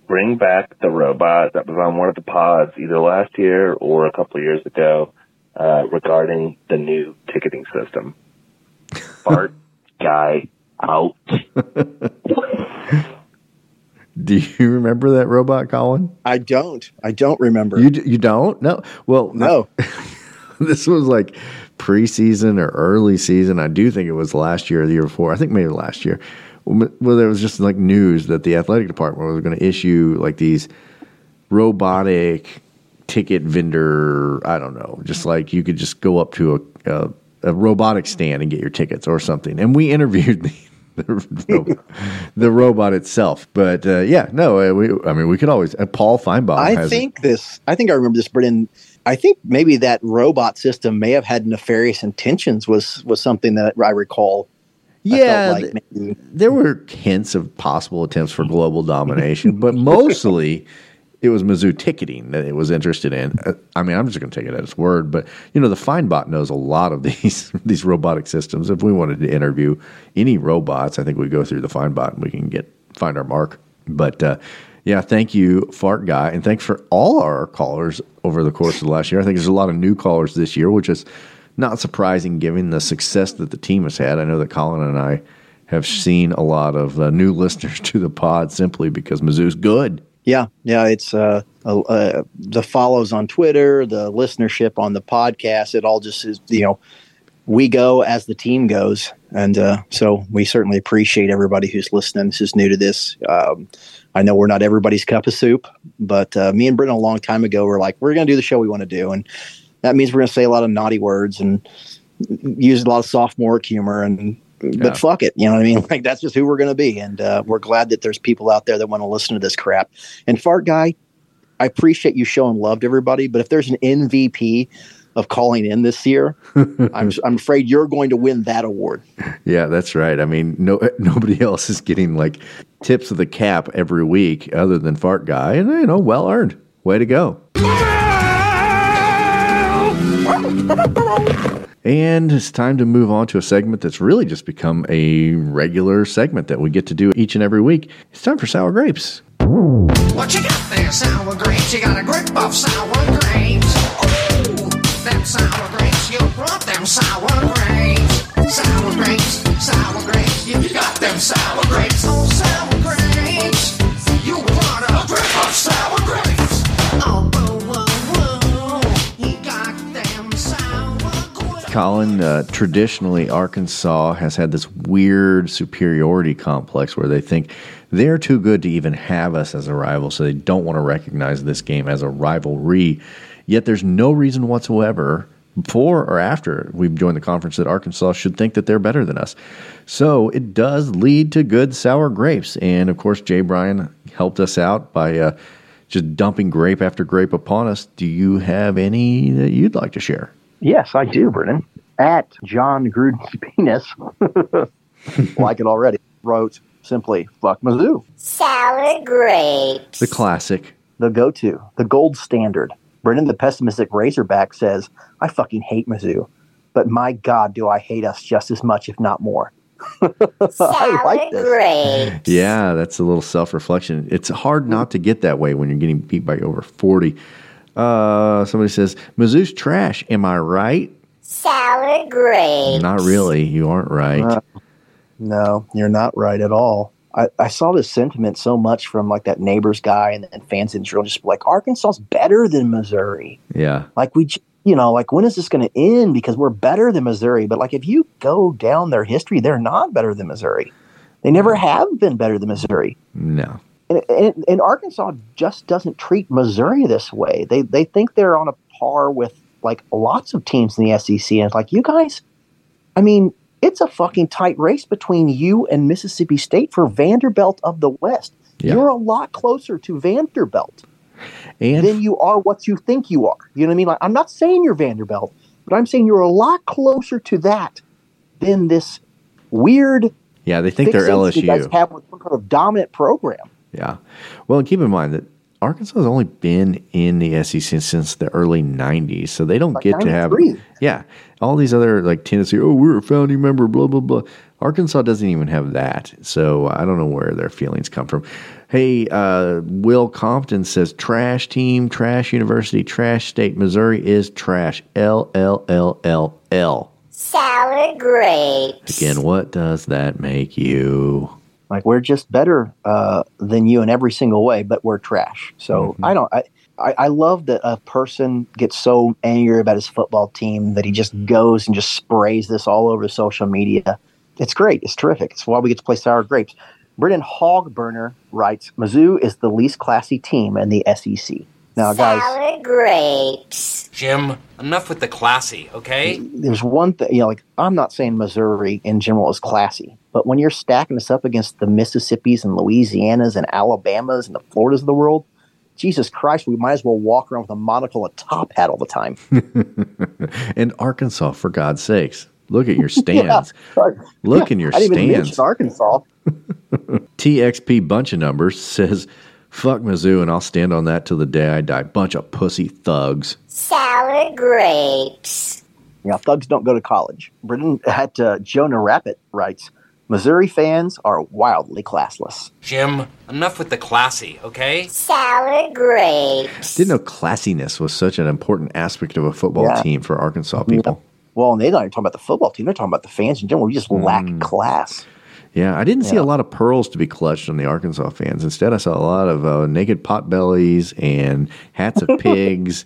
bring back the robot that was on one of the pods either last year or a couple of years ago uh, regarding the new ticketing system. Fart guy out. Do you remember that robot, Colin? I don't. I don't remember. You d- you don't? No. Well, no. this was like preseason or early season. I do think it was last year or the year before. I think maybe last year. Well, there was just like news that the athletic department was going to issue like these robotic ticket vendor. I don't know, just like you could just go up to a, a, a robotic stand and get your tickets or something. And we interviewed the the, the robot itself. But uh, yeah, no, uh, we, I mean, we could always. Uh, Paul Finebaum. I think this. I think I remember this, Britain. I think maybe that robot system may have had nefarious intentions. Was was something that I recall. Yeah, like th- there were hints of possible attempts for global domination, but mostly it was Mizzou ticketing that it was interested in. Uh, I mean, I'm just going to take it at its word, but you know, the Feinbot knows a lot of these these robotic systems. If we wanted to interview any robots, I think we go through the Feinbot and we can get find our mark. But uh, yeah, thank you, Fart Guy, and thanks for all our callers over the course of the last year. I think there's a lot of new callers this year, which is not surprising given the success that the team has had. I know that Colin and I have seen a lot of uh, new listeners to the pod simply because Mizzou's good. Yeah, yeah, it's uh, uh, the follows on Twitter, the listenership on the podcast. It all just is, you know, we go as the team goes, and uh, so we certainly appreciate everybody who's listening. This is new to this. Um, I know we're not everybody's cup of soup, but uh, me and Britton a long time ago were like, we're going to do the show we want to do, and that means we're going to say a lot of naughty words and use a lot of sophomore humor and. Yeah. But fuck it, you know what I mean? Like that's just who we're going to be, and uh, we're glad that there's people out there that want to listen to this crap. And fart guy, I appreciate you showing love to everybody, but if there's an MVP of calling in this year, I'm I'm afraid you're going to win that award. Yeah, that's right. I mean, no nobody else is getting like tips of the cap every week other than Fart Guy, and you know, well earned. Way to go. And it's time to move on to a segment that's really just become a regular segment that we get to do each and every week. It's time for Sour Grapes. What you got there, sour grapes? You got a grip of sour grapes. Ooh, them sour grapes. You brought them sour grapes. Sour grapes, sour grapes. You got them sour grapes. Oh, sour Colin, uh, traditionally, Arkansas has had this weird superiority complex where they think they're too good to even have us as a rival, so they don't want to recognize this game as a rivalry. Yet there's no reason whatsoever before or after we've joined the conference that Arkansas should think that they're better than us. So it does lead to good sour grapes. And of course, Jay Bryan helped us out by uh, just dumping grape after grape upon us. Do you have any that you'd like to share? Yes, I do, Brennan. At John Gruden's penis, like it already, wrote simply, fuck Mizzou. Sour grapes. The classic. The go to, the gold standard. Brennan, the pessimistic Razorback, says, I fucking hate Mizzou, but my God, do I hate us just as much, if not more. I like this. grapes. Yeah, that's a little self reflection. It's hard not to get that way when you're getting beat by over 40. Uh, somebody says, Mizzou's trash. Am I right? Sour grapes. Not really. You aren't right. Uh, no, you're not right at all. I, I saw this sentiment so much from like that neighbors guy and, and fans in general, just like Arkansas's better than Missouri. yeah. Like we, you know, like when is this going to end? Because we're better than Missouri. But like if you go down their history, they're not better than Missouri. They never have been better than Missouri. No. And, and, Arkansas just doesn't treat Missouri this way. They they think they're on a par with like lots of teams in the SEC. And it's like you guys, I mean, it's a fucking tight race between you and Mississippi State for Vanderbilt of the West. Yeah. You're a lot closer to Vanderbilt And than you are what you think you are. You know what I mean? Like I'm not saying you're Vanderbilt, but I'm saying you're a lot closer to that than this weird. Yeah, they think they're fixation You guys LSU. have with some kind of dominant program. Yeah. Well, keep in mind that Arkansas has only been in the SEC since the early 90s, so they don't Like get to have. Yeah. All these other, like Tennessee, oh, we're a founding member, blah, blah, blah. Arkansas doesn't even have that. So I don't know where their feelings come from. Hey, uh, Will Compton says trash team, trash university, trash state. Missouri is trash. L, L, L, L, L. Sour grapes. Again, what does that make you? Like we're just better uh, than you in every single way, but we're trash. So Mm-hmm. I don't. I, I I love that a person gets so angry about his football team that he just goes and just sprays this all over social media. It's great. It's terrific. It's why we get to play sour grapes. Brennan Hogburner writes, Mizzou is the least classy team in the SEC. Now, guys, Sour grapes. Jim, enough with the classy, okay? there's one thing, you know, like I'm not saying Missouri in general is classy, but when you're stacking us up against the Mississippis and Louisianas and Alabamas and the Floridas of the world, Jesus Christ, we might as well walk around with a monocle and a top hat all the time. and Arkansas, for God's sakes. Look at your stands. Yeah. Look Yeah, in your I didn't stands. mention Arkansas. TXP bunch of numbers says, fuck Mizzou, and I'll stand on that till the day I die. Bunch of pussy thugs. Sour grapes. You know, thugs don't go to college. Brendan at uh, Jonah Rapid writes, Missouri fans are wildly classless. Jim, enough with the classy, okay? Sour grapes. Didn't know classiness was such an important aspect of a football Yeah. team for Arkansas people. Well, and they're not even talking about the football team; they're talking about the fans in general. We just lack Mm. class. Yeah, I didn't see a lot of pearls to be clutched on the Arkansas fans. Instead, I saw a lot of uh, naked pot bellies and hats of pigs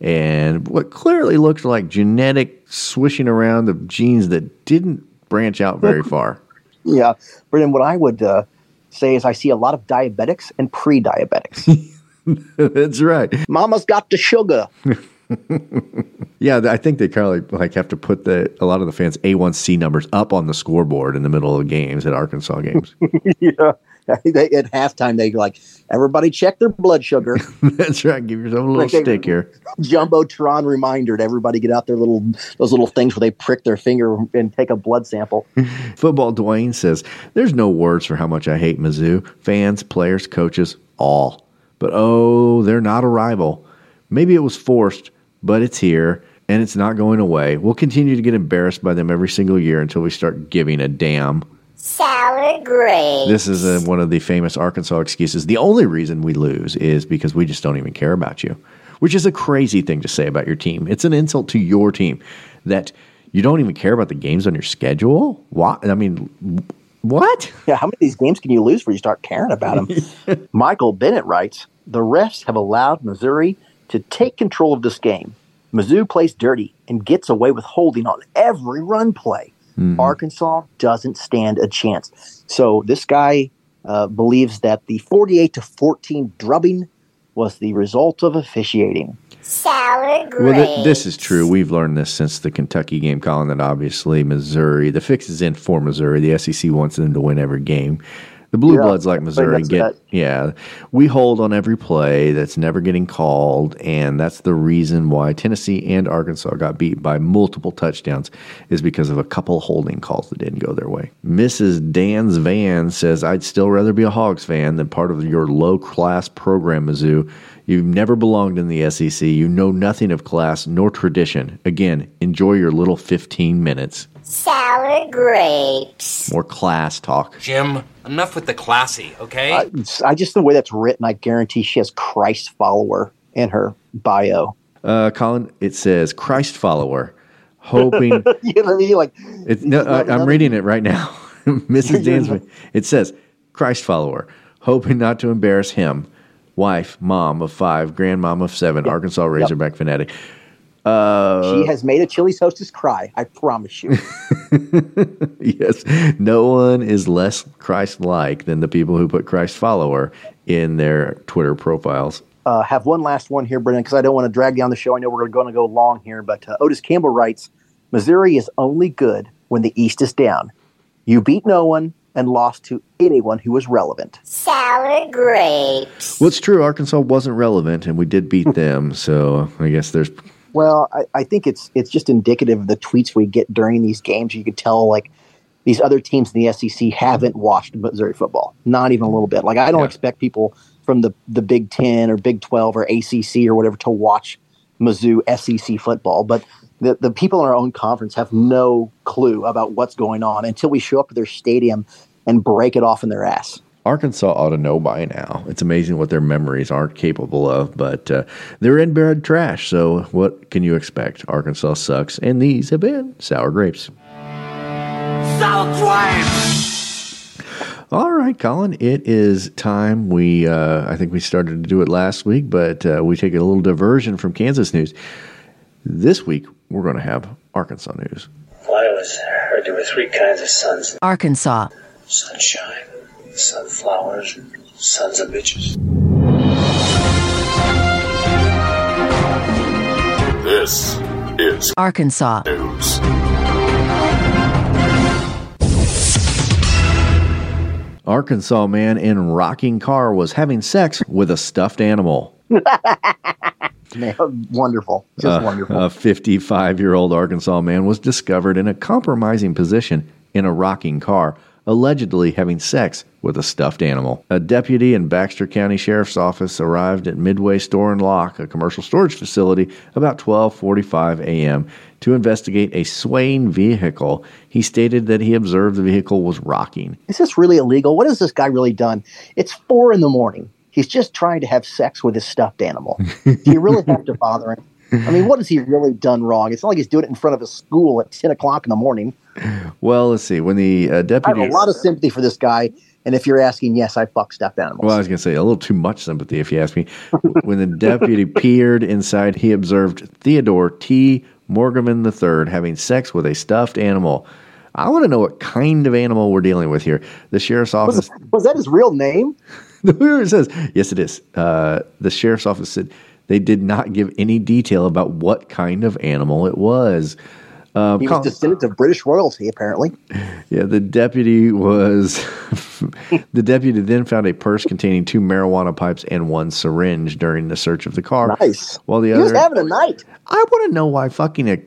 and what clearly looked like genetic swishing around of genes that didn't branch out very far. Yeah, Brendan, what I would uh, say is I see a lot of diabetics and pre-diabetics. That's right. Mama's got the sugar. Yeah, I think they kind of like, like have to put the a lot of the fans A1C numbers up on the scoreboard in the middle of the games at Arkansas games. yeah. They, at halftime, they like everybody check their blood sugar. That's right. Give yourself a little Like they- stick here. Jumbotron reminder to everybody get out their little those little things where they prick their finger and take a blood sample. Football Dwayne says, There's no words for how much I hate Mizzou. Fans, players, coaches, all. But oh, they're not a rival. Maybe it was forced, but it's here and it's not going away. We'll continue to get embarrassed by them every single year until we start giving a damn. Sour grapes. This is uh one of the famous Arkansas excuses. The only reason we lose is because we just don't even care about you, which is a crazy thing to say about your team. It's an insult to your team that you don't even care about the games on your schedule. What? I mean, what? Yeah, how many of these games can you lose before you start caring about them? Michael Bennett writes The refs have allowed Missouri to take control of this game. Mizzou plays dirty and gets away with holding on every run play. Arkansas doesn't stand a chance. So this guy uh, believes that the 48 to 14 drubbing was the result of officiating. Sour grapes. Well, th- this is true. We've learned this since the Kentucky game, Colin, that obviously Missouri, the fix is in for Missouri. The SEC wants them to win every game. The Blue Yeah, Bloods like Missouri get, that. yeah, we hold on every play that's never getting called, and that's the reason why Tennessee and Arkansas got beat by multiple touchdowns is because of a couple holding calls that didn't go their way. Mrs. Dan's Van says, I'd still rather be a Hogs fan than part of your low class program, Mizzou. You've never belonged in the SEC. You know nothing of class nor tradition. Again, enjoy your little 15 minutes. Sour grapes. More class talk. Jim, enough with the classy, okay? I, I just the way that's written, I guarantee she has Christ follower in her bio. Uh, Colin, it says Christ follower, hoping. you know what I mean? Like It, no, I, I'm reading it right now. Mrs. Dansby. It says Christ follower, hoping not to embarrass him. Wife, mom of five, grandmom of seven, Arkansas Razorback fanatic. Uh, she has made a Chili's hostess cry. I promise you. yes, no one is less Christ-like than the people who put Christ follower in their Twitter profiles. uh, have one last one here, Brendan, because I don't want to drag down the show. I know we're going to go long here, but uh, Otis Campbell writes Missouri is only good when the East is down. You beat no one and lost to anyone who was relevant. Sour grapes. Well, it's true. Arkansas wasn't relevant, and we did beat them. So I guess there's Well, I, I think it's it's just indicative of the tweets we get during these games. You can tell like these other teams in the SEC haven't watched Missouri football, not even a little bit. Like I don't expect people from the the Big Ten or Big Twelve or ACC or whatever to watch Mizzou SEC football, but the, the people in our own conference have no clue about what's going on until we show up to their stadium and break it off in their ass. Arkansas ought to know by now. It's amazing what their memories aren't capable of, but uh, they're in bad trash. So what can you expect? Arkansas sucks, and these have been sour grapes. Sour grapes! All right, Colin. It is time. We uh, I think we started to do it last week, but uh, we take a little diversion from Kansas news. This week we're going to have Arkansas news. Well, I always heard there were three kinds of suns Arkansas. sunshine, sunflowers, and sons of bitches. This is Arkansas News. Arkansas man in rocking car was having sex with a stuffed animal. Man, wonderful, just Uh, wonderful. A 55 year old Arkansas man was discovered in a compromising position in a rocking car, allegedly having sex with a stuffed animal. A deputy in Baxter County Sheriff's Office arrived at Midway Store and Lock, a commercial storage facility, about 12:45 a.m. to investigate a swaying vehicle. He stated that he observed the vehicle was rocking. Is this really illegal? What has this guy really done? It's four in the morning. He's just trying to have sex with his stuffed animal. Do you really have to bother him? I mean, what has he really done wrong? It's not like he's doing it in front of a school at 10 o'clock in the morning. Well, let's see. When the uh, I have deputy a lot of sympathy for this guy. And if you're asking, yes, I fuck stuffed animals. Well, I was going to say a little too much sympathy, if you ask me. when the deputy peered inside, he observed Theodore T. Morgaman III having sex with a stuffed animal. I want to know what kind of animal we're dealing with here. The sheriff's Was, office. was that his real name? it says yes, it is. Uh, the sheriff's office said they did not give any detail about what kind of animal it was. Um, He Col- was descendant of British royalty, apparently. yeah, the deputy was. the deputy then found a purse containing two marijuana pipes and one syringe during the search of the car. Nice. While the he other, was having a night. I want to know why fucking a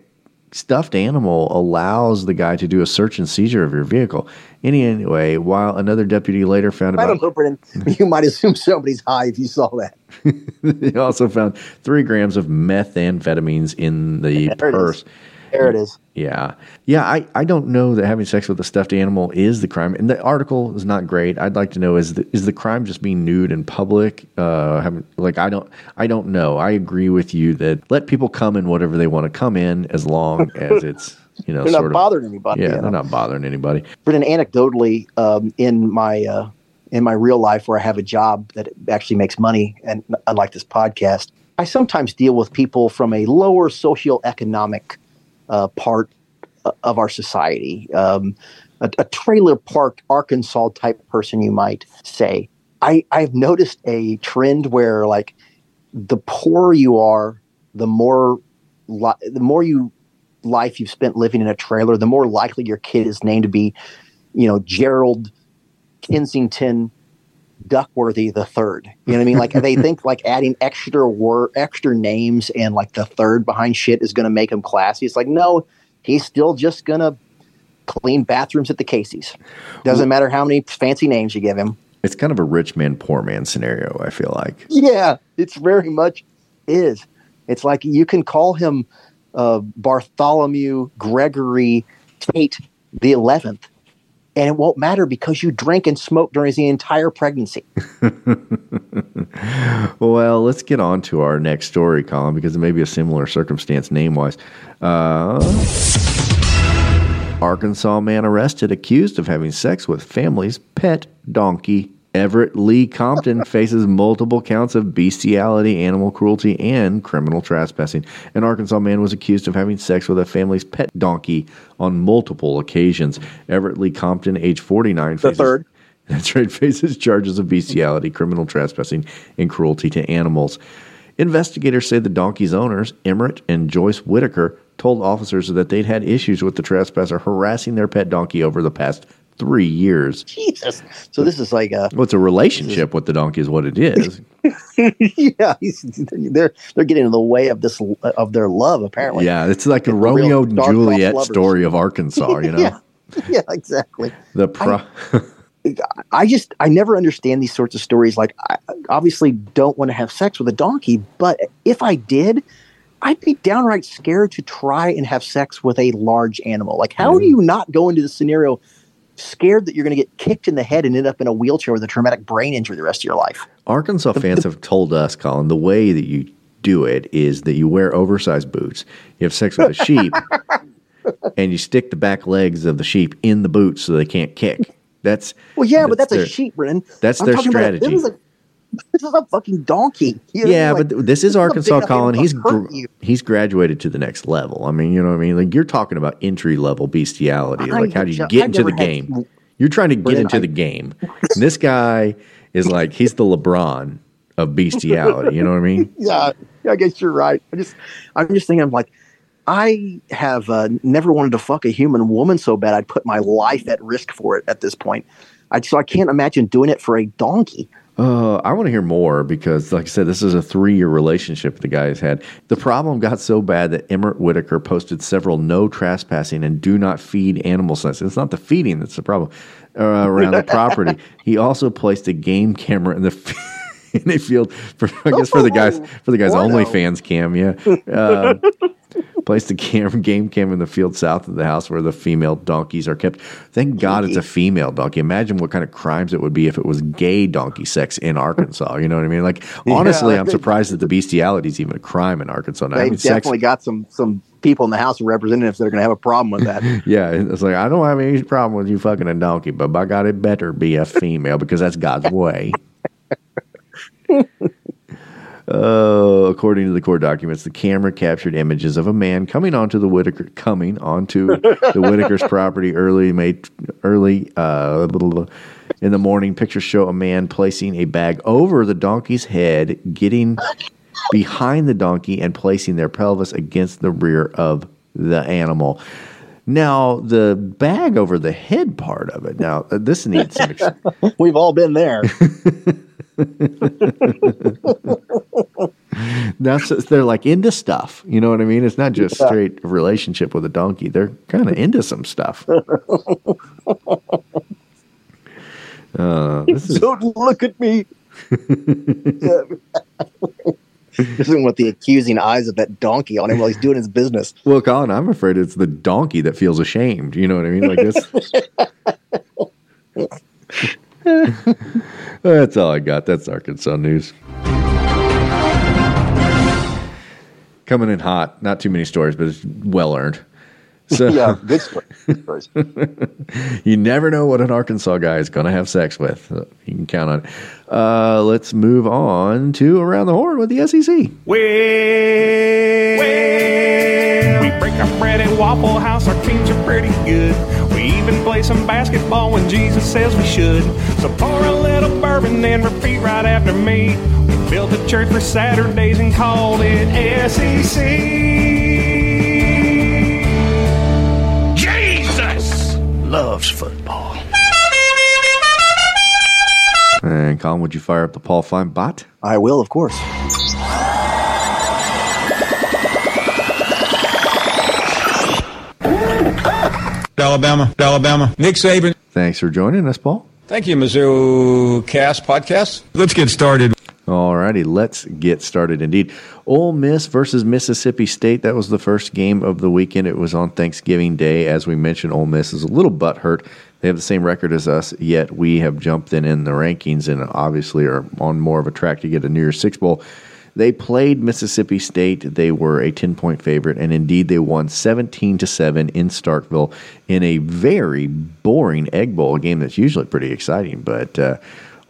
stuffed animal allows the guy to do a search and seizure of your vehicle. Any anyway, while another deputy later found I about don't know, Brennan. You might assume somebody's high if you saw that. they also found three grams of methamphetamines in the is. There it is. Yeah. Yeah, I, I don't know that having sex with a stuffed animal is the crime. And the article is not great. I'd like to know is the, is the crime just being nude in public? Uh having, like I don't I don't know. I agree with you that let people come in whatever they want to come in as long as it's, you know, They're not of bothering anybody, Yeah, you know. they're not bothering anybody. Brennan, anecdotally, um, in my uh, in my real life, where I have a job that actually makes money, and unlike this podcast, I sometimes deal with people from a lower socioeconomic uh, part of our society, um, a, a trailer park Arkansas type person, you might say. I I've noticed a trend where like the poorer you are, the more li- the more you life you've spent living in a trailer, the more likely your kid is named to be, you know, Gerald Kensington Duckworthy the third. You know what I mean? Like they think like adding extra word, extra names and like the third behind shit is going to make him classy. It's like no, he's still just gonna clean bathrooms at the Casey's. Doesn't matter how many fancy names you give him. It's kind of a rich man poor man scenario, I feel like. Yeah, it's very much is. It's like you can call him uh, Bartholomew Gregory Tate the eleventh, and it won't matter because you drank and smoked during the entire pregnancy. Well, let's get on to our next story, Colin, because it may be a similar circumstance name wise. Uh, Arkansas man arrested accused of having sex with family's pet donkey. Everett Lee Compton faces multiple counts of bestiality, animal cruelty, and criminal trespassing. An Arkansas man was accused of having sex with a family's pet donkey on multiple occasions. Everett Lee Compton, age 49, The faces, third. that's right, faces charges of bestiality, criminal trespassing, and cruelty to animals. Investigators say the donkey's owners, Emmert and Joyce Whitaker, told officers that they'd had issues with the trespasser harassing their pet donkey over the past three years. Jesus. So this is like a Well, it's a relationship with the donkey, is what it is. yeah. They're they're getting in the way of this of their love. Apparently. yeah, it's like a Romeo and Juliet story of Arkansas, you know? yeah. Yeah. Exactly. The pro- I just I never understand these sorts of stories. Like, I obviously don't want to have sex with a donkey, but if I did, I'd be downright scared to try and have sex with a large animal. Like, how do you not go into the scenario scared that you're going to get kicked in the head and end up in a wheelchair with a traumatic brain injury the rest of your life? Arkansas fans have told us, Colin, the way that you do it is that you wear oversized boots, you have sex with a sheep, and you stick the back legs of the sheep in the boots so they can't kick. That's Well, yeah, but that's their- a sheep, Brennan. that's I'm their talking about- strategy. this, is a, this is a fucking donkey. You know what I yeah, mean? Like, but this is Arkansas, Colin. He's gr- he's graduated to the next level. I mean, you know what I mean? Like you're talking about entry level bestiality. I- Like how do you get into the game? You're trying to get into the game. And this guy is like he's the LeBron of bestiality. You know what I mean? yeah, yeah, I guess you're right. I just, I'm just thinking, I'm like, I have uh, never wanted to fuck a human woman so bad I'd put my life at risk for it at this point. I so I can't imagine doing it for a donkey. Uh, I want to hear more because, like I said, this is a three year relationship the guy has had. The problem got so bad that Emmert Whitaker posted several no trespassing and do not feed animal signs. It's not the feeding that's the problem uh, around the property. He also placed a game camera in the. f- In a field, for, I guess for the guys for the guys OnlyFans cam, yeah. Um, placed the cam, game cam in the field south of the house where the female donkeys are kept. Thank God it's a female donkey. Imagine what kind of crimes it would be if it was gay donkey sex in Arkansas. You know what I mean? Like, honestly, Yeah. I'm surprised that the bestiality is even a crime in Arkansas. Now, They've having sex, definitely got some some people in the House of Representatives that are going to have a problem with that. yeah, it's like I don't have any problem with you fucking a donkey, but by God, it better be a female because that's God's way. Uh, according to the court documents, the camera captured images of a man coming onto the Whitaker coming onto the Whitaker's property early May early uh, in the morning. Pictures show a man placing a bag over the donkey's head, getting behind the donkey, and placing their pelvis against the rear of the animal. Now, the bag over the head part of it. Now, uh, this needs some. Ex- We've all been there. That's they're like into stuff. You know what I mean? It's not just Yeah. straight relationship with a donkey. They're kind of into some stuff. Uh, this is Don't look at me. Isn't with the accusing eyes of that donkey on him while he's doing his business. well, Colin. I'm afraid it's the donkey that feels ashamed. You know what I mean? Like this. That's all I got. That's Arkansas news. Coming in hot. Not too many stories, but it's well earned. So yeah, good story. Good stories. you never know what an Arkansas guy is going to have sex with. You can count on it. Uh, let's move on to Around the Horn with the SEC. We break our bread at Waffle House, our teams are pretty good. We even play some basketball when Jesus says we should. So pour a little bourbon and repeat right after me. We built a church for Saturdays and called it SEC. Loves football. And Colin, would you fire up the Paul Fine bot? I will, of course. Alabama, Alabama. Nick Saban. Thanks for joining us, Paul. Thank you, Mizzou Cast Podcast. Let's get started. Alrighty, let's get started indeed. Ole Miss versus Mississippi State. That was the first game of the weekend. It was on Thanksgiving Day. As we mentioned, Ole Miss is a little butthurt. They have the same record as us, yet we have jumped in in the rankings and obviously are on more of a track to get a New Year's Six Bowl. They played Mississippi State. They were a 10 point favorite, and indeed they won 17 to 7 in Starkville in a very boring Egg Bowl, a game that's usually pretty exciting. But uh,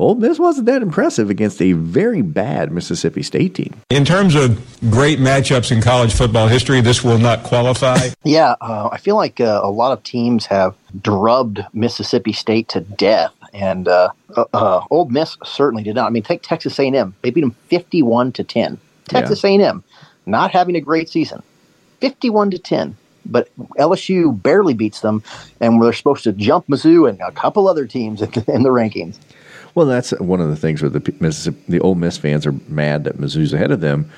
Ole Miss wasn't that impressive against a very bad Mississippi State team. In terms of great matchups in college football history, this will not qualify. Yeah, uh, I feel like uh, a lot of teams have drubbed Mississippi State to death, and uh, uh, uh, Ole Miss certainly did not. I mean, take Texas A&M; they beat them fifty-one to ten. Texas A&M not having a great season, fifty-one to ten. But LSU barely beats them, and they're supposed to jump Mizzou and a couple other teams in the rankings. Well, that's one of the things where the P- Mississippi, the Ole Miss fans are mad that Mizzou's ahead of them.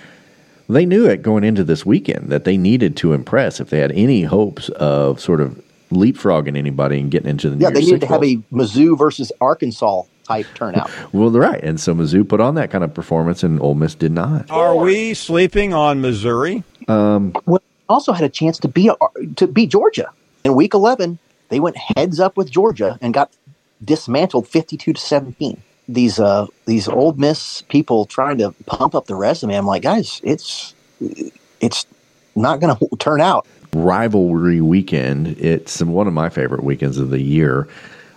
They knew it going into this weekend that they needed to impress if they had any hopes of sort of leapfrogging anybody and getting into the Yeah, New they Year's needed to have a Mizzou versus Arkansas type turnout. Well, they're right, and so Mizzou put on that kind of performance, and Ole Miss did not. Are we sleeping on Missouri? Um, well, also had a chance to beat to beat Georgia in Week 11. They went heads up with Georgia and got dismantled 52 to 17. These uh these Ole Miss people trying to pump up the resume. I'm like, guys, it's it's not going to turn out. rivalry weekend. It's one of my favorite weekends of the year.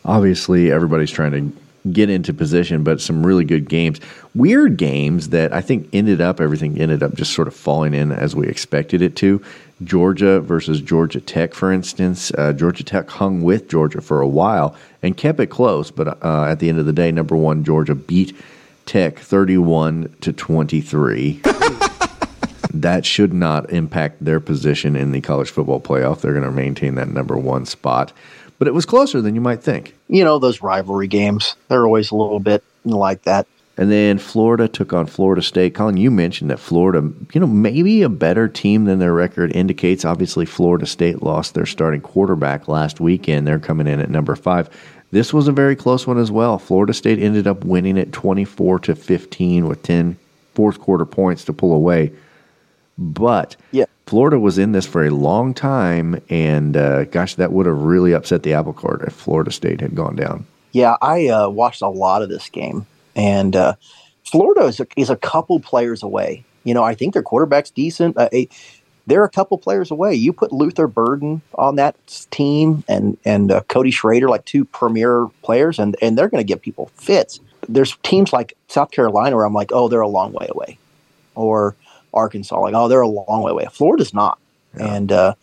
Obviously, everybody's trying to get into position, but some really good games. Weird games that I think ended up, everything ended up just sort of falling in as we expected it to. Georgia versus Georgia Tech, for instance. Uh, Georgia Tech hung with Georgia for a while and kept it close, but uh, at the end of the day, number one, Georgia beat Tech 31 to 23 that should not impact their position in the college football playoff. They're going to maintain that number one spot. But it was closer than you might think. You know those rivalry games. They're always a little bit like that. And then Florida took on Florida State. Colin, you mentioned that Florida, you know, maybe a better team than their record indicates. Obviously, Florida State lost their starting quarterback last weekend. They're coming in at number five. This was a very close one as well. Florida State ended up winning it 24 to 15 with 10 fourth quarter points to pull away. But yeah. Florida was in this for a long time, and uh, gosh, that would have really upset the apple cart if Florida State had gone down. Yeah, I uh, watched a lot of this game, and uh, Florida is a, is a couple players away. You know, I think their quarterback's decent. Uh, a, they're a couple players away. You put Luther Burden on that team and and uh, Cody Schrader, like two premier players, and and they're going to give people fits. There's teams like South Carolina where I'm like, oh, they're a long way away. or Arkansas. Like, oh, they're a long way away. Florida's not, and uh,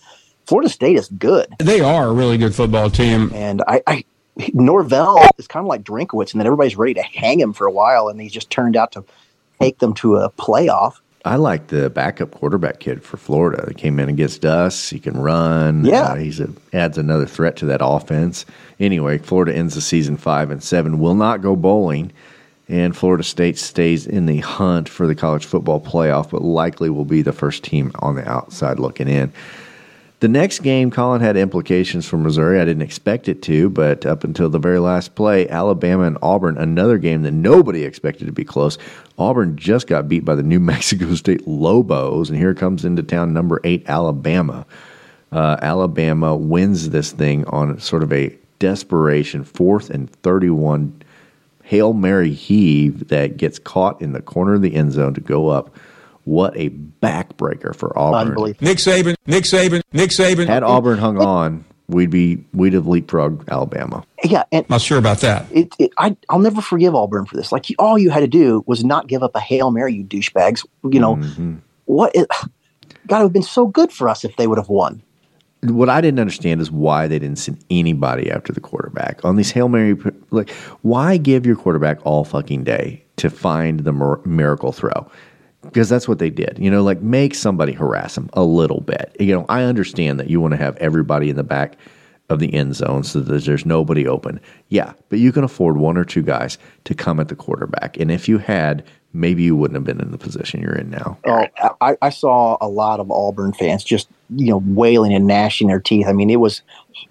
Florida State is good. They are a really good football team. And I, I Norvell is kind of like Drinkwitz, and then everybody's ready to hang him for a while, and he's just turned out to take them to a playoff. I like the backup quarterback kid for Florida. He came in against us. He can run. Yeah. Uh, he's a, adds another threat to that offense. Anyway, Florida ends the season five and seven. Will not go bowling, and Florida State stays in the hunt for the college football playoff, but likely will be the first team on the outside looking in. The next game, Colin had implications for Missouri. I didn't expect it to, but up until the very last play, Alabama and Auburn, another game that nobody expected to be close. Auburn just got beat by the New Mexico State Lobos, and here comes into town number eight, Alabama. Uh, Alabama wins this thing on sort of a desperation fourth and 31 Hail Mary heave that gets caught in the corner of the end zone to go up. What a backbreaker for Auburn. Nick Saban, Nick Saban, Nick Saban. Had Auburn hung on, we'd be we'd have leapfrogged Alabama. Yeah, and Not sure about that. it, it, I, I'll never forgive Auburn for this. Like, you, all you had to do was not give up a hail mary, you douchebags. You know Mm-hmm. what? It, God, it would have been so good for us if they would have won. What I didn't understand is why they didn't send anybody after the quarterback on these hail mary. Like, why give your quarterback all fucking day to find the mir- miracle throw? Because that's what they did. You know, like make somebody harass him a little bit. You know, I understand that you want to have everybody in the back of the end zone so that there's nobody open. Yeah, but you can afford one or two guys to come at the quarterback. And if you had, maybe you wouldn't have been in the position you're in now. Oh, I, I saw a lot of Auburn fans just you know wailing and gnashing their teeth. I mean, it was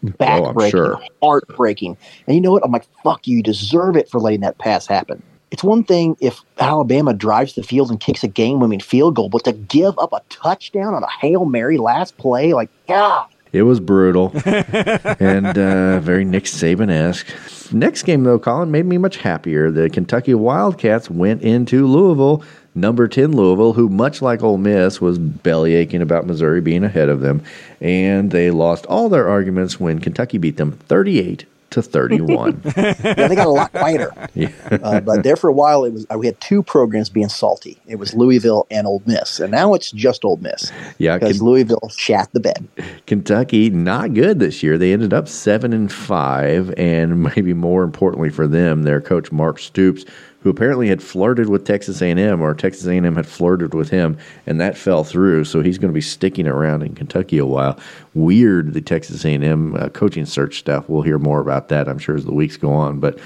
oh, backbreaking, sure. heartbreaking. And you know what? I'm like, fuck you, you deserve it for letting that pass happen. It's one thing if Alabama drives the field and kicks a game-winning field goal, but to give up a touchdown on a hail mary last play, like, God, It was brutal and uh, very Nick Saban esque. Next game, though, Colin, made me much happier. The Kentucky Wildcats went into Louisville, number 10 Louisville, who, much like Ole Miss, was belly aching about Missouri being ahead of them. And they lost all their arguments when Kentucky beat them 38 to 31. yeah, they got a lot quieter. yeah. Uh, but there for a while, it was uh, we had two programs being salty. It was Louisville and Ole Miss, and now it's just Ole Miss. Yeah, because Ken- Louisville shat the bed. Kentucky not good this year. They ended up seven and five, and maybe more importantly for them, their coach Mark Stoops, who apparently had flirted with Texas A&M, or Texas A&M had flirted with him, and that fell through. So he's going to be sticking around in Kentucky a while. Weird the Texas A&M uh, coaching search stuff. We'll hear more about that, I'm sure, as the weeks go on. But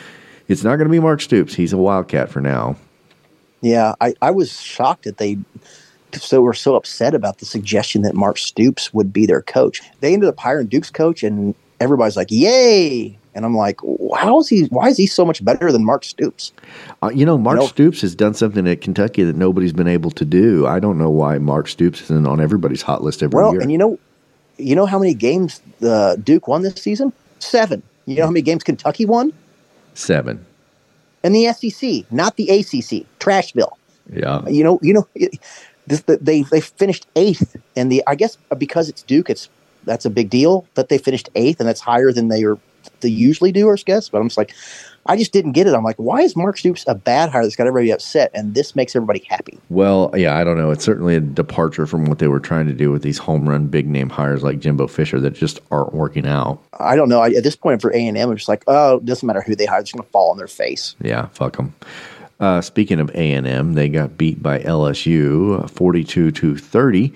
it's not going to be Mark Stoops. He's a Wildcat for now. Yeah, I, I was shocked that they so were so upset about the suggestion that Mark Stoops would be their coach. They ended up hiring Duke's coach, and everybody's like, "Yay!" And I'm like, "How is he? Why is he so much better than Mark Stoops?" Uh, you know, Mark You know- Stoops has done something at Kentucky that nobody's been able to do. I don't know why Mark Stoops isn't on everybody's hot list every Well, year. and you know, you know how many games uh, Duke won this season? Seven. You know how many games Kentucky won? Seven. And the SEC, not the ACC, Trashville. Yeah. You know, you know, this, they they finished eighth, and the I guess because it's Duke, it's that's a big deal that they finished eighth, and that's higher than they are they usually do, I guess. But I'm just like, I just didn't get it. I'm like, why is Mark Stoops a bad hire that's got everybody upset, and this makes everybody happy? Well, yeah, I don't know. It's certainly a departure from what they were trying to do with these home run big name hires like Jimbo Fisher that just aren't working out. I don't know. I, at this point, for A and M, I'm just like, oh, it doesn't matter who they hire; it's going to fall on their face. Yeah, fuck them. Uh, speaking of A and M, they got beat by LSU, forty-two to thirty.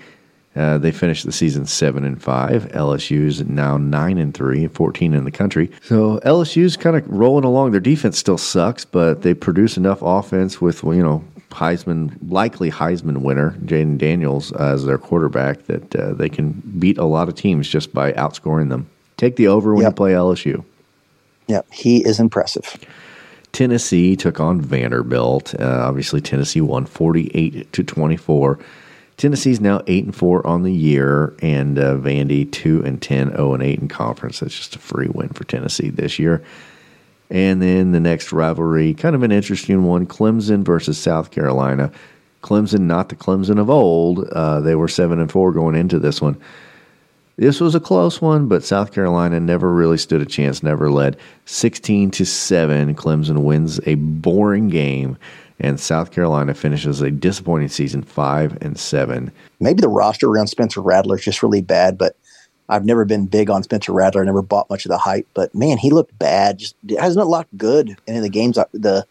Uh, they finished the season seven and five. LSU's now nine and three, 14 in the country. So LSU's kind of rolling along. Their defense still sucks, but they produce enough offense with you know Heisman, likely Heisman winner Jayden Daniels as their quarterback that uh, they can beat a lot of teams just by outscoring them. Take the over when you play LSU. Yeah, he is impressive. Tennessee took on Vanderbilt. Uh, obviously, Tennessee won 48 to 24. Tennessee's now 8 and 4 on the year, and uh, Vandy 2 and 10, 0 and 8 in conference. That's just a free win for Tennessee this year. And then the next rivalry, kind of an interesting one Clemson versus South Carolina. Clemson, not the Clemson of old. Uh, they were 7 and 4 going into this one. This was a close one, but South Carolina never really stood a chance, never led. 16 to 7, Clemson wins a boring game, and South Carolina finishes a disappointing season 5 and 7. Maybe the roster around Spencer Rattler is just really bad, but I've never been big on Spencer Rattler. I never bought much of the hype, but man, he looked bad. Just hasn't looked good in the games. I- The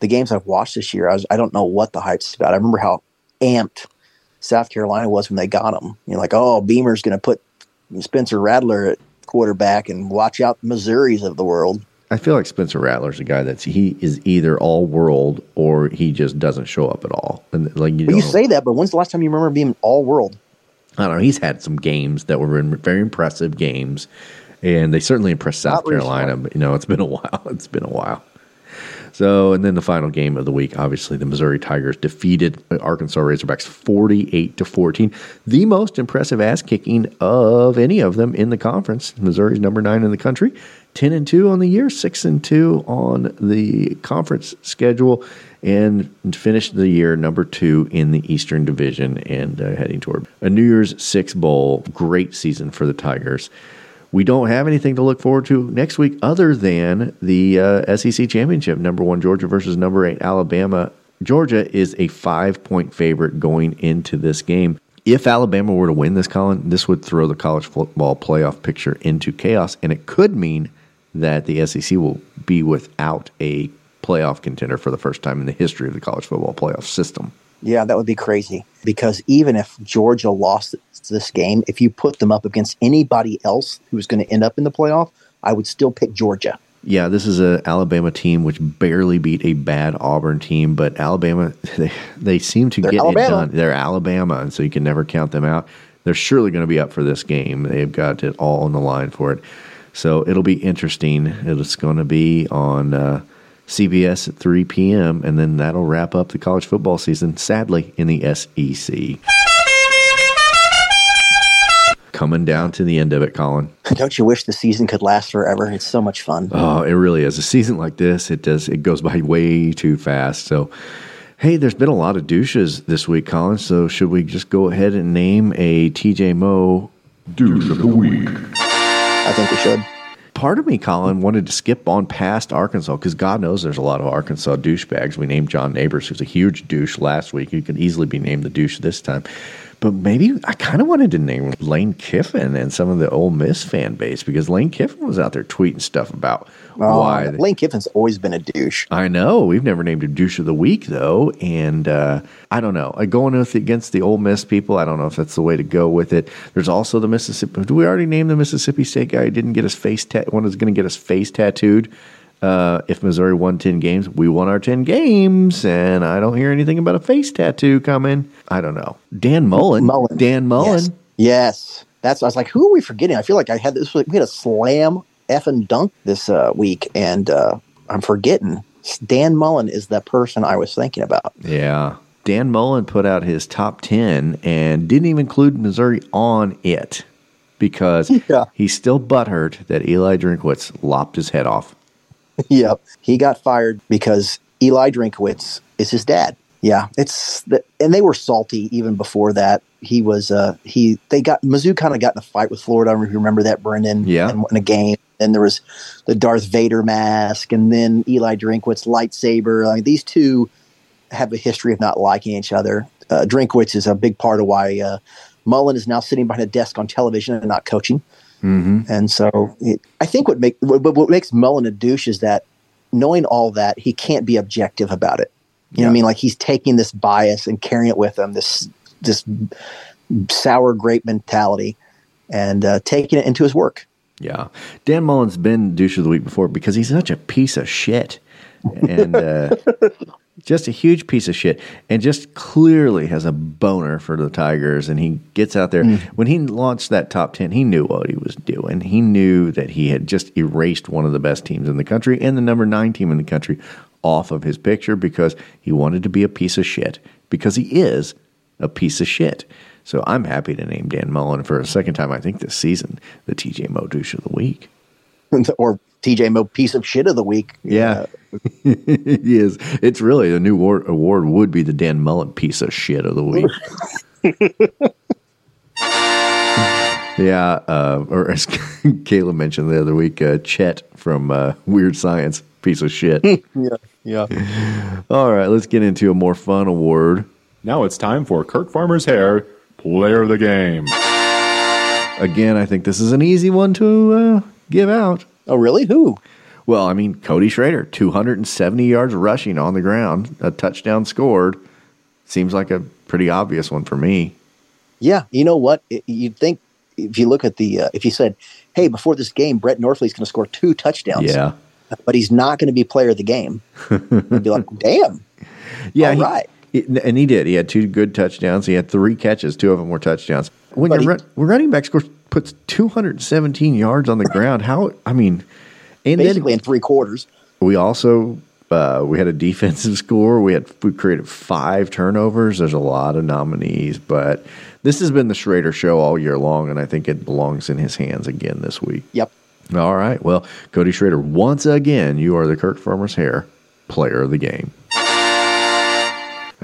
the games I've watched this year, I, was, I don't know what the hype's about. I remember how amped South Carolina was when they got him. You know, like oh, Beamer's going to put Spencer Rattler at quarterback, and watch out the Missouri's of the world. I feel like Spencer Rattler's a guy that's he is either all world or he just doesn't show up at all. And like you, Well, you say that, but when's the last time you remember being all world? I don't know. He's had some games that were very impressive games, and they certainly impressed South Not recently. Carolina. But you know, it's been a while. It's been a while. So, and then the final game of the week, obviously, the Missouri Tigers defeated Arkansas Razorbacks forty-eight to fourteen. The most impressive ass kicking of any of them in the conference. Missouri's number nine in the country, ten and two on the year, six and two on the conference schedule, and finished the year number two in the Eastern Division and uh, heading toward a New Year's Six Bowl. Great season for the Tigers. We don't have anything to look forward to next week other than the uh, SEC championship. Number one Georgia versus number eight Alabama. Georgia is a five point favorite going into this game. If Alabama were to win this, Colin, this would throw the college football playoff picture into chaos, and it could mean that the SEC will be without a playoff contender for the first time in the history of the college football playoff system. Yeah, that would be crazy. Because even if Georgia lost this game, if you put them up against anybody else who's going to end up in the playoff, I would still pick Georgia. Yeah, this is an Alabama team which barely beat a bad Auburn team, but Alabama they, they seem to They're get Alabama. it done. They're Alabama, and so you can never count them out. They're surely going to be up for this game. They've got it all on the line for it. So it'll be interesting. It's going to be on uh, CBS at 3 p.m., and then that'll wrap up the college football season, sadly, in the SEC. Coming down to the end of it, Colin. Don't you wish the season could last forever? It's so much fun. Oh, it really is. A season like this, it does it goes by way too fast. So, hey, there's been a lot of douches this week, Colin. So, should we just go ahead and name a TJ Moe douche of the week? I think we should. Part of me, Colin, wanted to skip on past Arkansas because God knows there's a lot of Arkansas douchebags. We named John Neighbors, who's a huge douche last week. He could easily be named the douche this time. But maybe I kind of wanted to name Lane Kiffin and some of the Ole Miss fan base because Lane Kiffin was out there tweeting stuff about Oh, why Lane Kiffin's always been a douche. I know. We've never named him douche of the week though, and uh, I don't know. I going with against the Ole Miss people. I don't know if that's the way to go with it. There's also the Mississippi. Do we already name the Mississippi State guy? who Didn't get his face tat. One is going to get his face tattooed. Uh, if Missouri won ten games, we won our ten games, and I don't hear anything about a face tattoo coming. I don't know. Dan Mullen. Mullen. Dan Mullen. Yes. Yes. That's I was like, who are we forgetting? I feel like I had this we had a slam F and dunk this uh, week and uh, I'm forgetting. Dan Mullen is the person I was thinking about. Yeah. Dan Mullen put out his top 10 and didn't even include Missouri on it because Yeah. he's still butthurt that Eli Drinkwitz lopped his head off. yep. He got fired because Eli Drinkwitz is his dad. Yeah, it's the, and they were salty even before that. He was uh he they got Mizzou kind of got in a fight with Florida. I don't know if you remember that, Brendan. Yeah. in, in a game. And there was the Darth Vader mask, and then Eli Drinkwitz lightsaber. I mean, these two have a history of not liking each other. Uh, Drinkwitz is a big part of why uh, Mullen is now sitting behind a desk on television and not coaching. Mm-hmm. And so it, I think what make what, what makes Mullen a douche is that knowing all that, he can't be objective about it. You know what I mean? Like he's taking this bias and carrying it with him, this this sour grape mentality, and uh, taking it into his work. Yeah. Dan Mullen's been douche of the week before because he's such a piece of shit. And uh, just a huge piece of shit. And just clearly has a boner for the Tigers. And he gets out there. Hmm. When he launched that top 10, he knew what he was doing. He knew that he had just erased one of the best teams in the country and the number nine team in the country off of his picture because he wanted to be a piece of shit. Because he is a piece of shit. So I'm happy to name Dan Mullen for a second time, I think, this season, the TJ Moe douche of the week. or TJ Moe piece of shit of the week. Yeah. it is. It's really the new award, award would be the Dan Mullen piece of shit of the week. Yeah, uh, or as Kayla mentioned the other week, uh, Chet from uh, Weird Science, piece of shit. yeah, yeah. All right, let's get into a more fun award. Now it's time for Kirk Farmer's Hair Player of the Game. Again, I think this is an easy one to uh, give out. Oh, really? Who? Well, I mean, Cody Schrader, 270 yards rushing on the ground, a touchdown scored. Seems like a pretty obvious one for me. Yeah, you know what? It- You'd think if you look at the uh, if you said, "Hey, before this game, Brett Norfleet's going to score two touchdowns," Yeah. but he's not going to be player of the game, you'd be like, "Damn, Yeah, All he, right. he- and he did. He had two good touchdowns. He had three catches. Two of them were touchdowns. When your run, running back scores puts 217 yards on the ground, how? I mean, and basically then in three quarters." we also uh, we had a defensive score. We had we created five turnovers. There's a lot of nominees, but this has been the Schrader show all year long, and I think it belongs in his hands again this week. Yep. All right. Well, Cody Schrader, once again, you are the Kirk Farmer's Hair player of the game.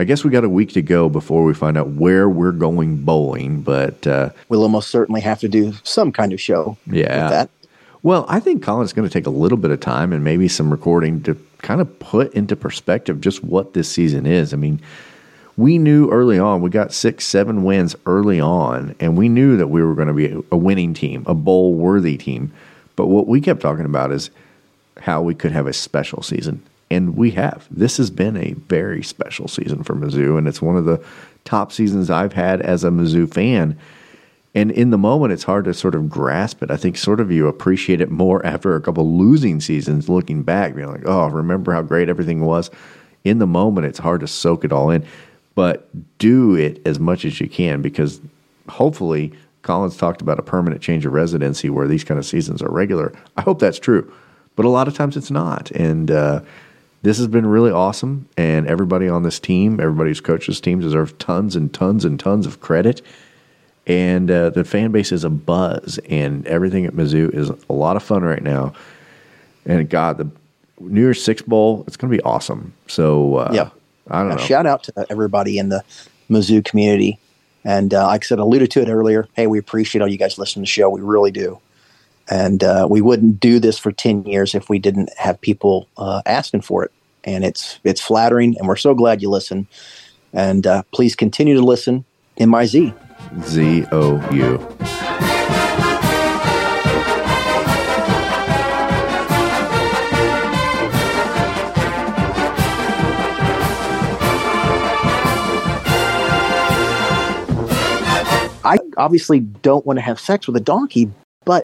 I guess we got a week to go before we find out where we're going bowling, but uh, We'll almost certainly have to do some kind of show. yeah. with that. Well, I think Colin's going to take a little bit of time and maybe some recording to kind of put into perspective just what this season is. I mean, we knew early on, we got six, seven wins early on, and we knew that we were going to be a winning team, a bowl worthy team. But what we kept talking about is how we could have a special season. And we have. This has been a very special season for Mizzou, and it's one of the top seasons I've had as a Mizzou fan. And in the moment, it's hard to sort of grasp it. I think sort of you appreciate it more after a couple losing seasons, looking back, being like, oh, remember how great everything was. In the moment, it's hard to soak it all in, but do it as much as you can because hopefully, Collins talked about a permanent change of residency where these kind of seasons are regular. I hope that's true, but a lot of times it's not. And uh, this has been really awesome. And everybody on this team, everybody who's coached this team, deserves tons and tons and tons of credit and uh, the fan base is a buzz, and everything at Mizzou is a lot of fun right now. And God, the New Year's Six Bowl, it's going to be awesome. So uh, Yeah. I don't Uh, know. Shout out to everybody in the Mizzou community. And uh, like I said, alluded to it earlier. Hey, we appreciate all you guys listening to the show. We really do. And uh, we wouldn't do this for 10 years if we didn't have people uh, asking for it. And it's it's flattering, and we're so glad you listen. And uh, please continue to listen in my Z. Z O U. I obviously don't want to have sex with a donkey,